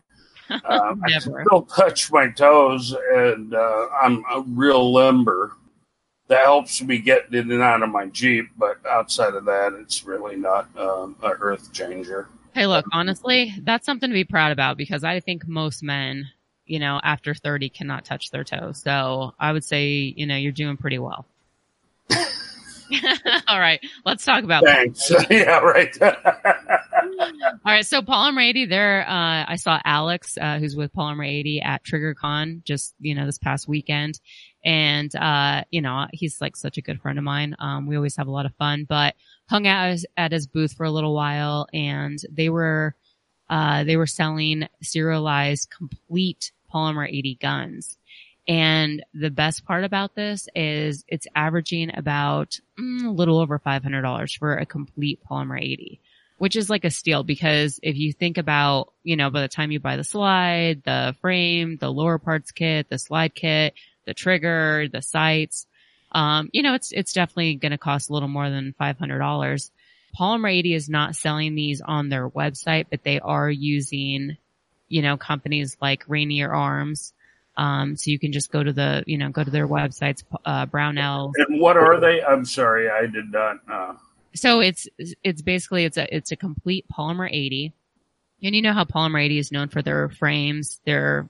Um, I still touch my toes, and uh, I'm a real limber. That helps me get in and out of my Jeep, but outside of that, it's really not um, a earth changer. Hey, look, honestly, that's something to be proud about because I think most men, you know, after 30 cannot touch their toes. So I would say, you know, you're doing pretty well. All right, let's talk about Thanks. yeah, right. All right, so Polymer 80, there, uh, I saw Alex, uh, who's with Polymer 80 at TriggerCon just, you know, this past weekend. And, uh, you know, he's like such a good friend of mine. Um, we always have a lot of fun, but hung out at his booth for a little while and they were, uh, they were selling serialized complete Polymer 80 guns. And the best part about this is it's averaging about mm, a little over $500 for a complete Polymer 80, which is like a steal because if you think about, you know, by the time you buy the slide, the frame, the lower parts kit, the slide kit, the trigger, the sights, um, you know, it's, it's definitely going to cost a little more than $500. Polymer 80 is not selling these on their website, but they are using, you know, companies like Rainier Arms, um, so you can just go to the, you know, go to their websites, uh, Brownell. And what are they? I'm sorry, I did not. Uh... So it's, it's basically, it's a, it's a complete polymer 80. And you know how polymer 80 is known for their frames. They're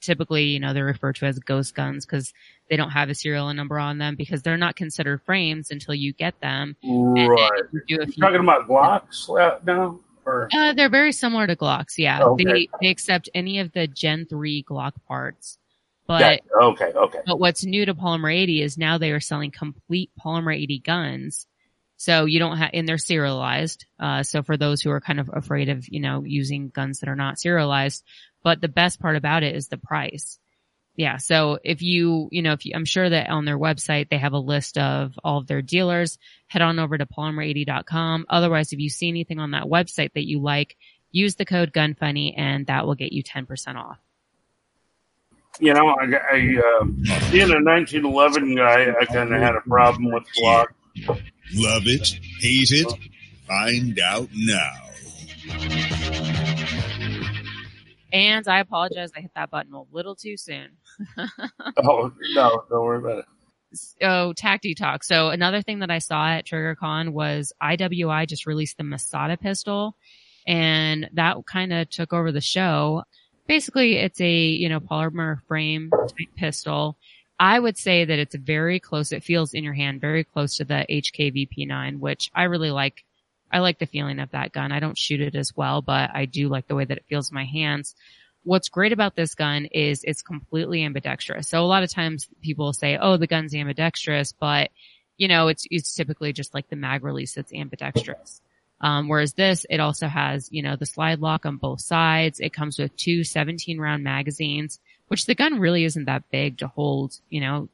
typically, you know, they're referred to as ghost guns because they don't have a serial number on them because they're not considered frames until you get them. Right. You are talking about Glocks now? Or? Uh, they're very similar to Glocks. Yeah. Okay. They, they accept any of the Gen 3 Glock parts. But okay, okay. But what's new to Polymer 80 is now they are selling complete Polymer 80 guns. So you don't have, and they're serialized. Uh, so for those who are kind of afraid of, you know, using guns that are not serialized, but the best part about it is the price. Yeah. So if you, you know, if you, I'm sure that on their website, they have a list of all of their dealers. Head on over to polymer80.com. Otherwise, if you see anything on that website that you like, use the code GUNFUNNY and that will get you 10% off you know, I, I uh, being a 1911 guy, I kind of had a problem with Glock. Love it, hate it, find out now. And I apologize, I hit that button a little too soon. oh no, don't worry about it. Oh, Tacti Talk. So another thing that I saw at TriggerCon was IWI just released the Masada pistol, and that kind of took over the show basically it's a, you know, polymer frame type pistol. I would say that it's very close. It feels in your hand very close to the HK VP9, which I really like. I like the feeling of that gun. I don't shoot it as well, but I do like the way that it feels in my hands. What's great about this gun is it's completely ambidextrous. So a lot of times people say, oh, the gun's ambidextrous, but you know, it's, it's typically just like the mag release that's ambidextrous. Um, whereas this, it also has, you know, the slide lock on both sides. It comes with two 17 round magazines, which the gun really isn't that big to hold, you know,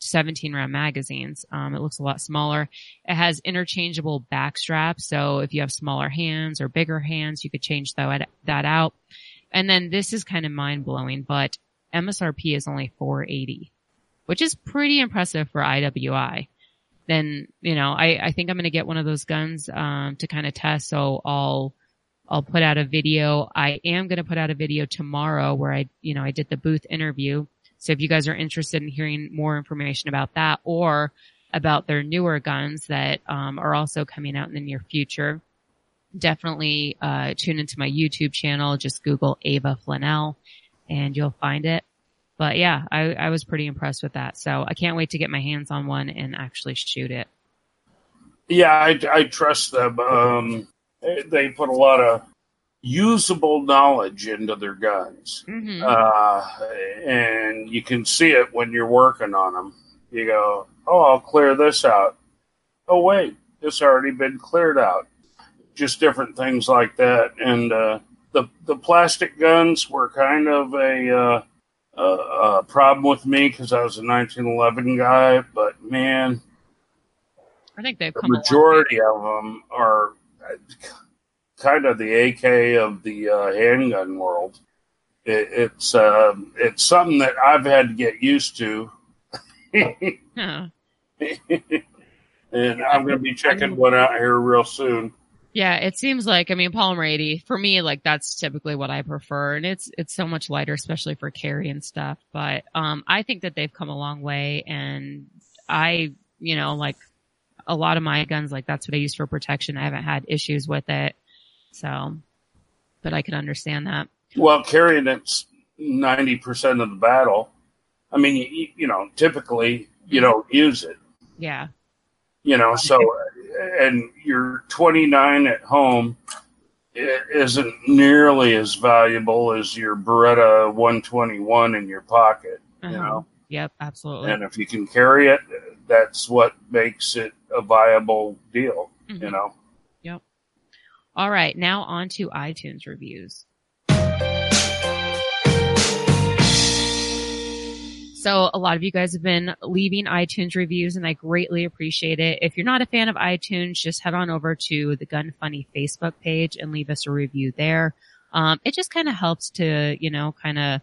17 round magazines. Um, it looks a lot smaller. It has interchangeable back straps. So if you have smaller hands or bigger hands, you could change that, that out. And then this is kind of mind blowing, but MSRP is only 480, which is pretty impressive for IWI then you know I, I think I'm going to get one of those guns um, to kind of test. So I'll I'll put out a video. I am going to put out a video tomorrow where I you know I did the booth interview. So if you guys are interested in hearing more information about that or about their newer guns that um, are also coming out in the near future, definitely uh, tune into my YouTube channel. Just Google Ava Flanell and you'll find it but yeah, I, I was pretty impressed with that. So I can't wait to get my hands on one and actually shoot it. Yeah, I, I trust them. Um, they put a lot of usable knowledge into their guns. Mm-hmm. Uh, and you can see it when you're working on them. You go, oh, I'll clear this out. Oh, wait, it's already been cleared out. Just different things like that. And uh, the the plastic guns were kind of a uh, a, a problem with me because I was a 1911 guy, but man, I think they've the majority of them are kind of the AK of the uh, handgun world. It, it's uh, it's something that I've had to get used to, Huh. and I'm going to be checking one out here real soon. Yeah, it seems like I mean polymer 80 for me like that's typically what I prefer and it's it's so much lighter especially for carry and stuff but um I think that they've come a long way and I you know like a lot of my guns like that's what I use for protection I haven't had issues with it so but I can understand that Well, carrying it's ninety percent of the battle. I mean, you, you know, typically you don't use it. yeah you know so and your 29 at home isn't nearly as valuable as your beretta 121 in your pocket you Uh-huh. know yep absolutely and if you can carry it that's what makes it a viable deal you Mhm. know Yep. all right now on to iTunes reviews So a lot of you guys have been leaving iTunes reviews and I greatly appreciate it. If you're not a fan of iTunes, just head on over to the Gun Funny Facebook page and leave us a review there. Um, it just kind of helps to, you know, kind of,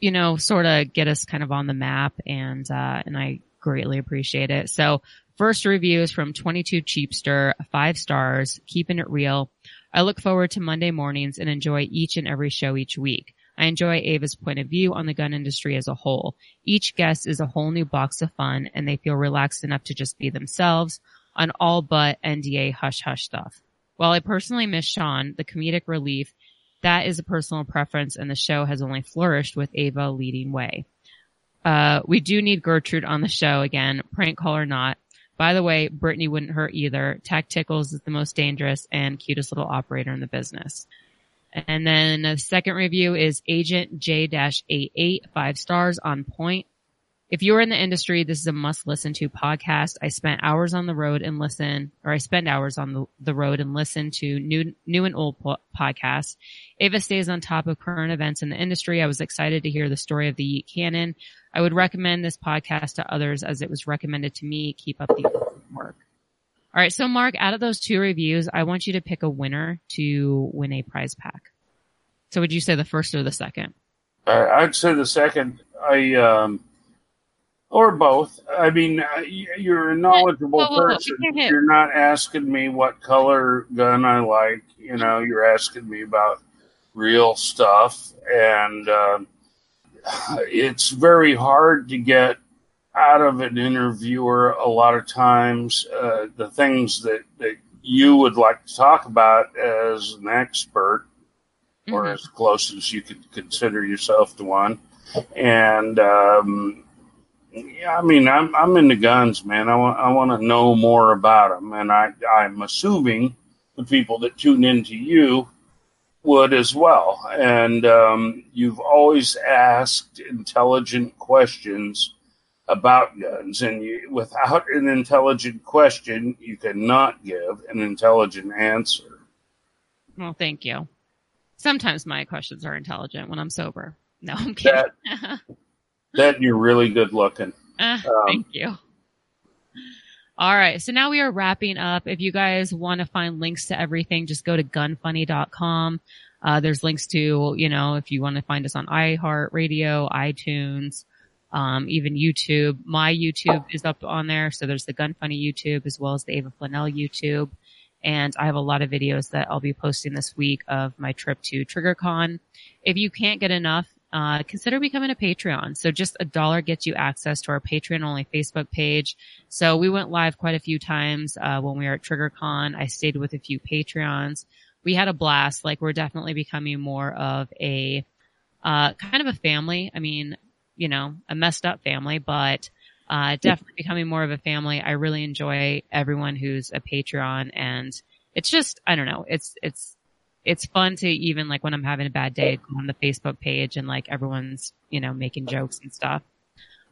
you know, sort of get us kind of on the map and, uh, and I greatly appreciate it. So first review is from 22 Cheapster, five stars, keeping it real. I look forward to Monday mornings and enjoy each and every show each week. I enjoy Ava's point of view on the gun industry as a whole. Each guest is a whole new box of fun and they feel relaxed enough to just be themselves on all but NDA hush hush stuff. While I personally miss Sean, the comedic relief, that is a personal preference and the show has only flourished with Ava leading way. Uh, we do need Gertrude on the show again, prank call or not. By the way, Brittany wouldn't hurt either. Tack Tickles is the most dangerous and cutest little operator in the business. And then the second review is Agent J-88, five stars on point. If you're in the industry, this is a must listen to podcast. I spent hours on the road and listen, or I spend hours on the, the road and listen to new, new and old po- podcasts. Ava stays on top of current events in the industry. I was excited to hear the story of the Yeet Cannon. I would recommend this podcast to others as it was recommended to me. Keep up the work. All right. So Mark, out of those two reviews, I want you to pick a winner to win a prize pack. So would you say the first or the second? I- i'd say the second i um or both i mean uh, you're a knowledgeable Whoa, whoa, whoa, person you're not asking me what color gun i like you know you're asking me about real stuff and um it's very hard to get out of an interviewer a lot of times uh, the things that, that you would like to talk about as an expert or Mhm. as close as you could consider yourself to one. And um, yeah, I mean, I'm I'm into guns, man. I want I want to know more about them, and I I'm assuming the people that tune into you would as well. And um, you've always asked intelligent questions about guns, and you, without an intelligent question, you cannot give an intelligent answer. Well, thank you. Sometimes my questions are intelligent when I'm sober. No, I'm kidding. That you're really good looking. Ah, Um, thank you. All right. So now we are wrapping up. If you guys want to find links to everything, just go to gunfunny.com. Uh, there's links to, you know, if you want to find us on iHeartRadio, iTunes, um, even YouTube. My YouTube is up on there. So there's the Gun Funny YouTube as well as the Ava Flanell YouTube. And I have a lot of videos that I'll be posting this week of my trip to TriggerCon. If you can't get enough, uh, consider becoming a Patreon. So just a dollar gets you access to our Patreon only Facebook page. So we went live quite a few times, uh, when we were at TriggerCon. I stayed with a few Patreons. We had a blast. Like we're definitely becoming more of a, uh, kind of a family. I mean, you know, a messed up family, but, uh, definitely becoming more of a family. I really enjoy everyone who's a Patreon and it's just, I don't know, it's, it's, it's fun to even like when I'm having a bad day, go on the Facebook page and like everyone's, you know, making jokes and stuff.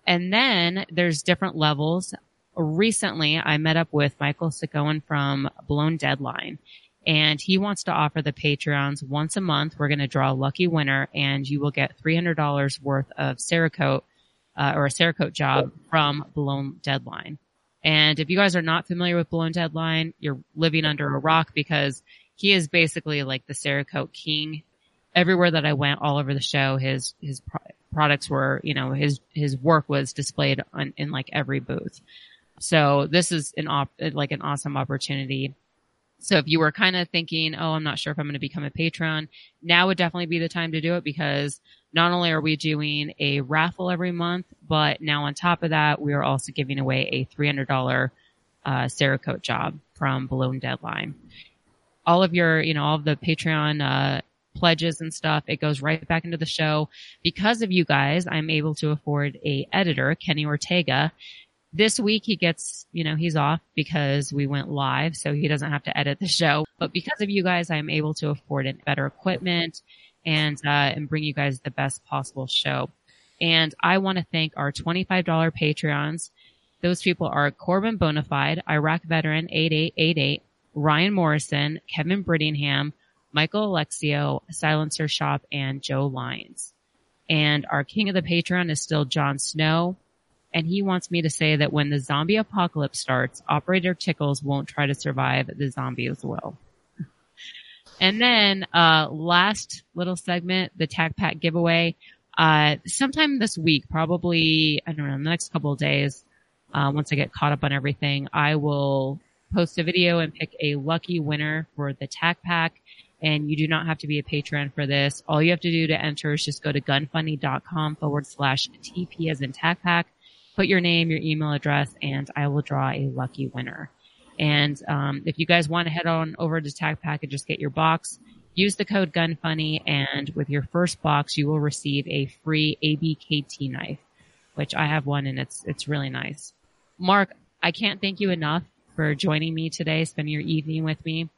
And then there's different levels. Recently, I met up with Michael Sigoen from Blown Deadline and he wants to offer the Patreons once a month. We're going to draw a lucky winner and you will get $300 worth of Cerakote, uh, or a Cerakote job from Blown Deadline. And if you guys are not familiar with Blown Deadline, you're living under a rock because he is basically like the Cerakote king. Everywhere that I went, all over the show, his his pro- products were, you know, his his work was displayed on, in like every booth. So this is an op- like an awesome opportunity. So if you were kind of thinking, oh, I'm not sure if I'm going to become a patron, now would definitely be the time to do it because not only are we doing a raffle every month, but now on top of that, we are also giving away a $300 uh, Cerakote job from Blown Deadline. All of your, you know, all of the Patreon uh, pledges and stuff, it goes right back into the show. Because of you guys, I'm able to afford a editor, Kenny Ortega, this week he gets, you know, he's off because we went live, so he doesn't have to edit the show. But because of you guys, I'm able to afford better equipment and, uh, and bring you guys the best possible show. And I want to thank our $25 Patreons. Those people are Corbin Bonafide, Iraq Veteran 8888, Ryan Morrison, Kevin Brittingham, Michael Alexio, Silencer Shop, and Joe Lyons. And our king of the Patreon is still John Snow and he wants me to say that when the zombie apocalypse starts, Operator Tickles won't try to survive, the zombies will. and then, uh, last little segment, the Tac Pack giveaway. Uh, sometime this week, probably, I don't know, the next couple of days, uh, once I get caught up on everything, I will post a video and pick a lucky winner for the Tac Pack. And you do not have to be a patron for this. All you have to do to enter is just go to gunfunny.com forward slash TP as in Tac Pack put your name, your email address, and I will draw a lucky winner. And um, if you guys want to head on over to Tac Pack and just get your box, use the code GUNFUNNY, and with your first box, you will receive a free ABKT knife, which I have one, and it's it's really nice. Mark, I can't thank you enough for joining me today, spending your evening with me.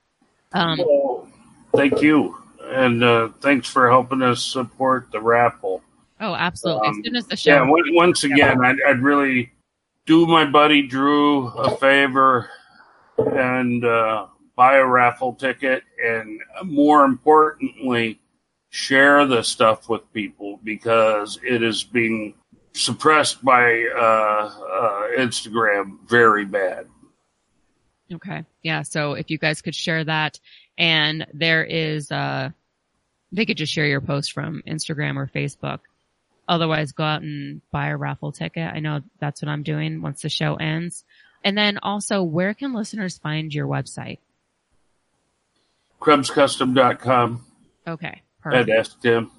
Um, thank you, and uh, thanks for helping us support the raffle. Oh, absolutely. Um, as soon as the show. Yeah, once again, I'd, I'd, really do my buddy Drew a favor and uh, buy a raffle ticket, and more importantly, share the stuff with people because it is being suppressed by uh, uh, Instagram very bad. Okay. Yeah. So if you guys could share that, and there is, uh, they could just share your post from Instagram or Facebook. Otherwise, go out and buy a raffle ticket. I know that's what I'm doing once the show ends. And then also, where can listeners find your website? KrebsCustom.com. Okay. Perfect. I'd ask Tim.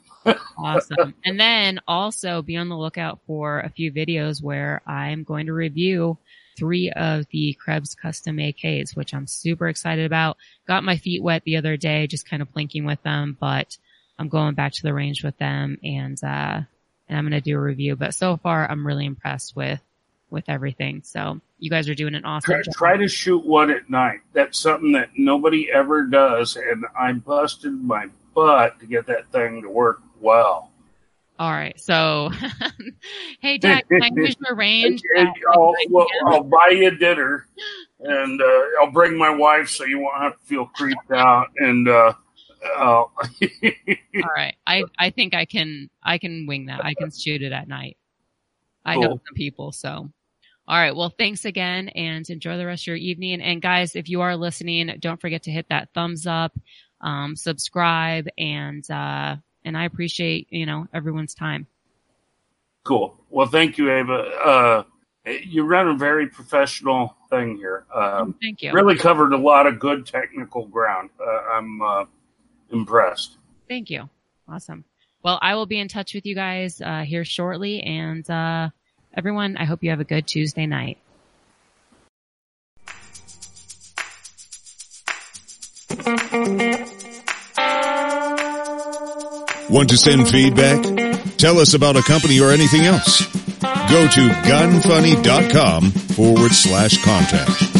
awesome. And then also be on the lookout for a few videos where I'm going to review three of the Krebs custom AKs, which I'm super excited about. Got my feet wet the other day, just kind of plinking with them, but I'm going back to the range with them and, uh, and I'm going to do a review. But so far, I'm really impressed with with everything. So you guys are doing an awesome try, job. Try to shoot one at night. That's something that nobody ever does, and I busted my butt to get that thing to work well. All right. So, hey, Jack, can I use your range? I'll, well, I'll buy you dinner, and uh, I'll bring my wife so you won't have to feel creeped out. And uh, Oh. All right. I, I think I can, I can wing that. I can shoot it at night. I cool. know some people. So, all right. Well, thanks again and enjoy the rest of your evening. And guys, if you are listening, don't forget to hit that thumbs up, um, subscribe and, uh, and I appreciate, you know, everyone's time. Cool. Well, thank you, Ava. Uh, you run a very professional thing here. Um, thank you. Really covered a lot of good technical ground. Uh, I'm, uh, impressed. Thank you. Awesome. Well, I will be in touch with you guys uh, here shortly. And uh, everyone, I hope you have a good Tuesday night. Want to send feedback? Tell us about a company or anything else. Go to gunfunny.com forward slash contact.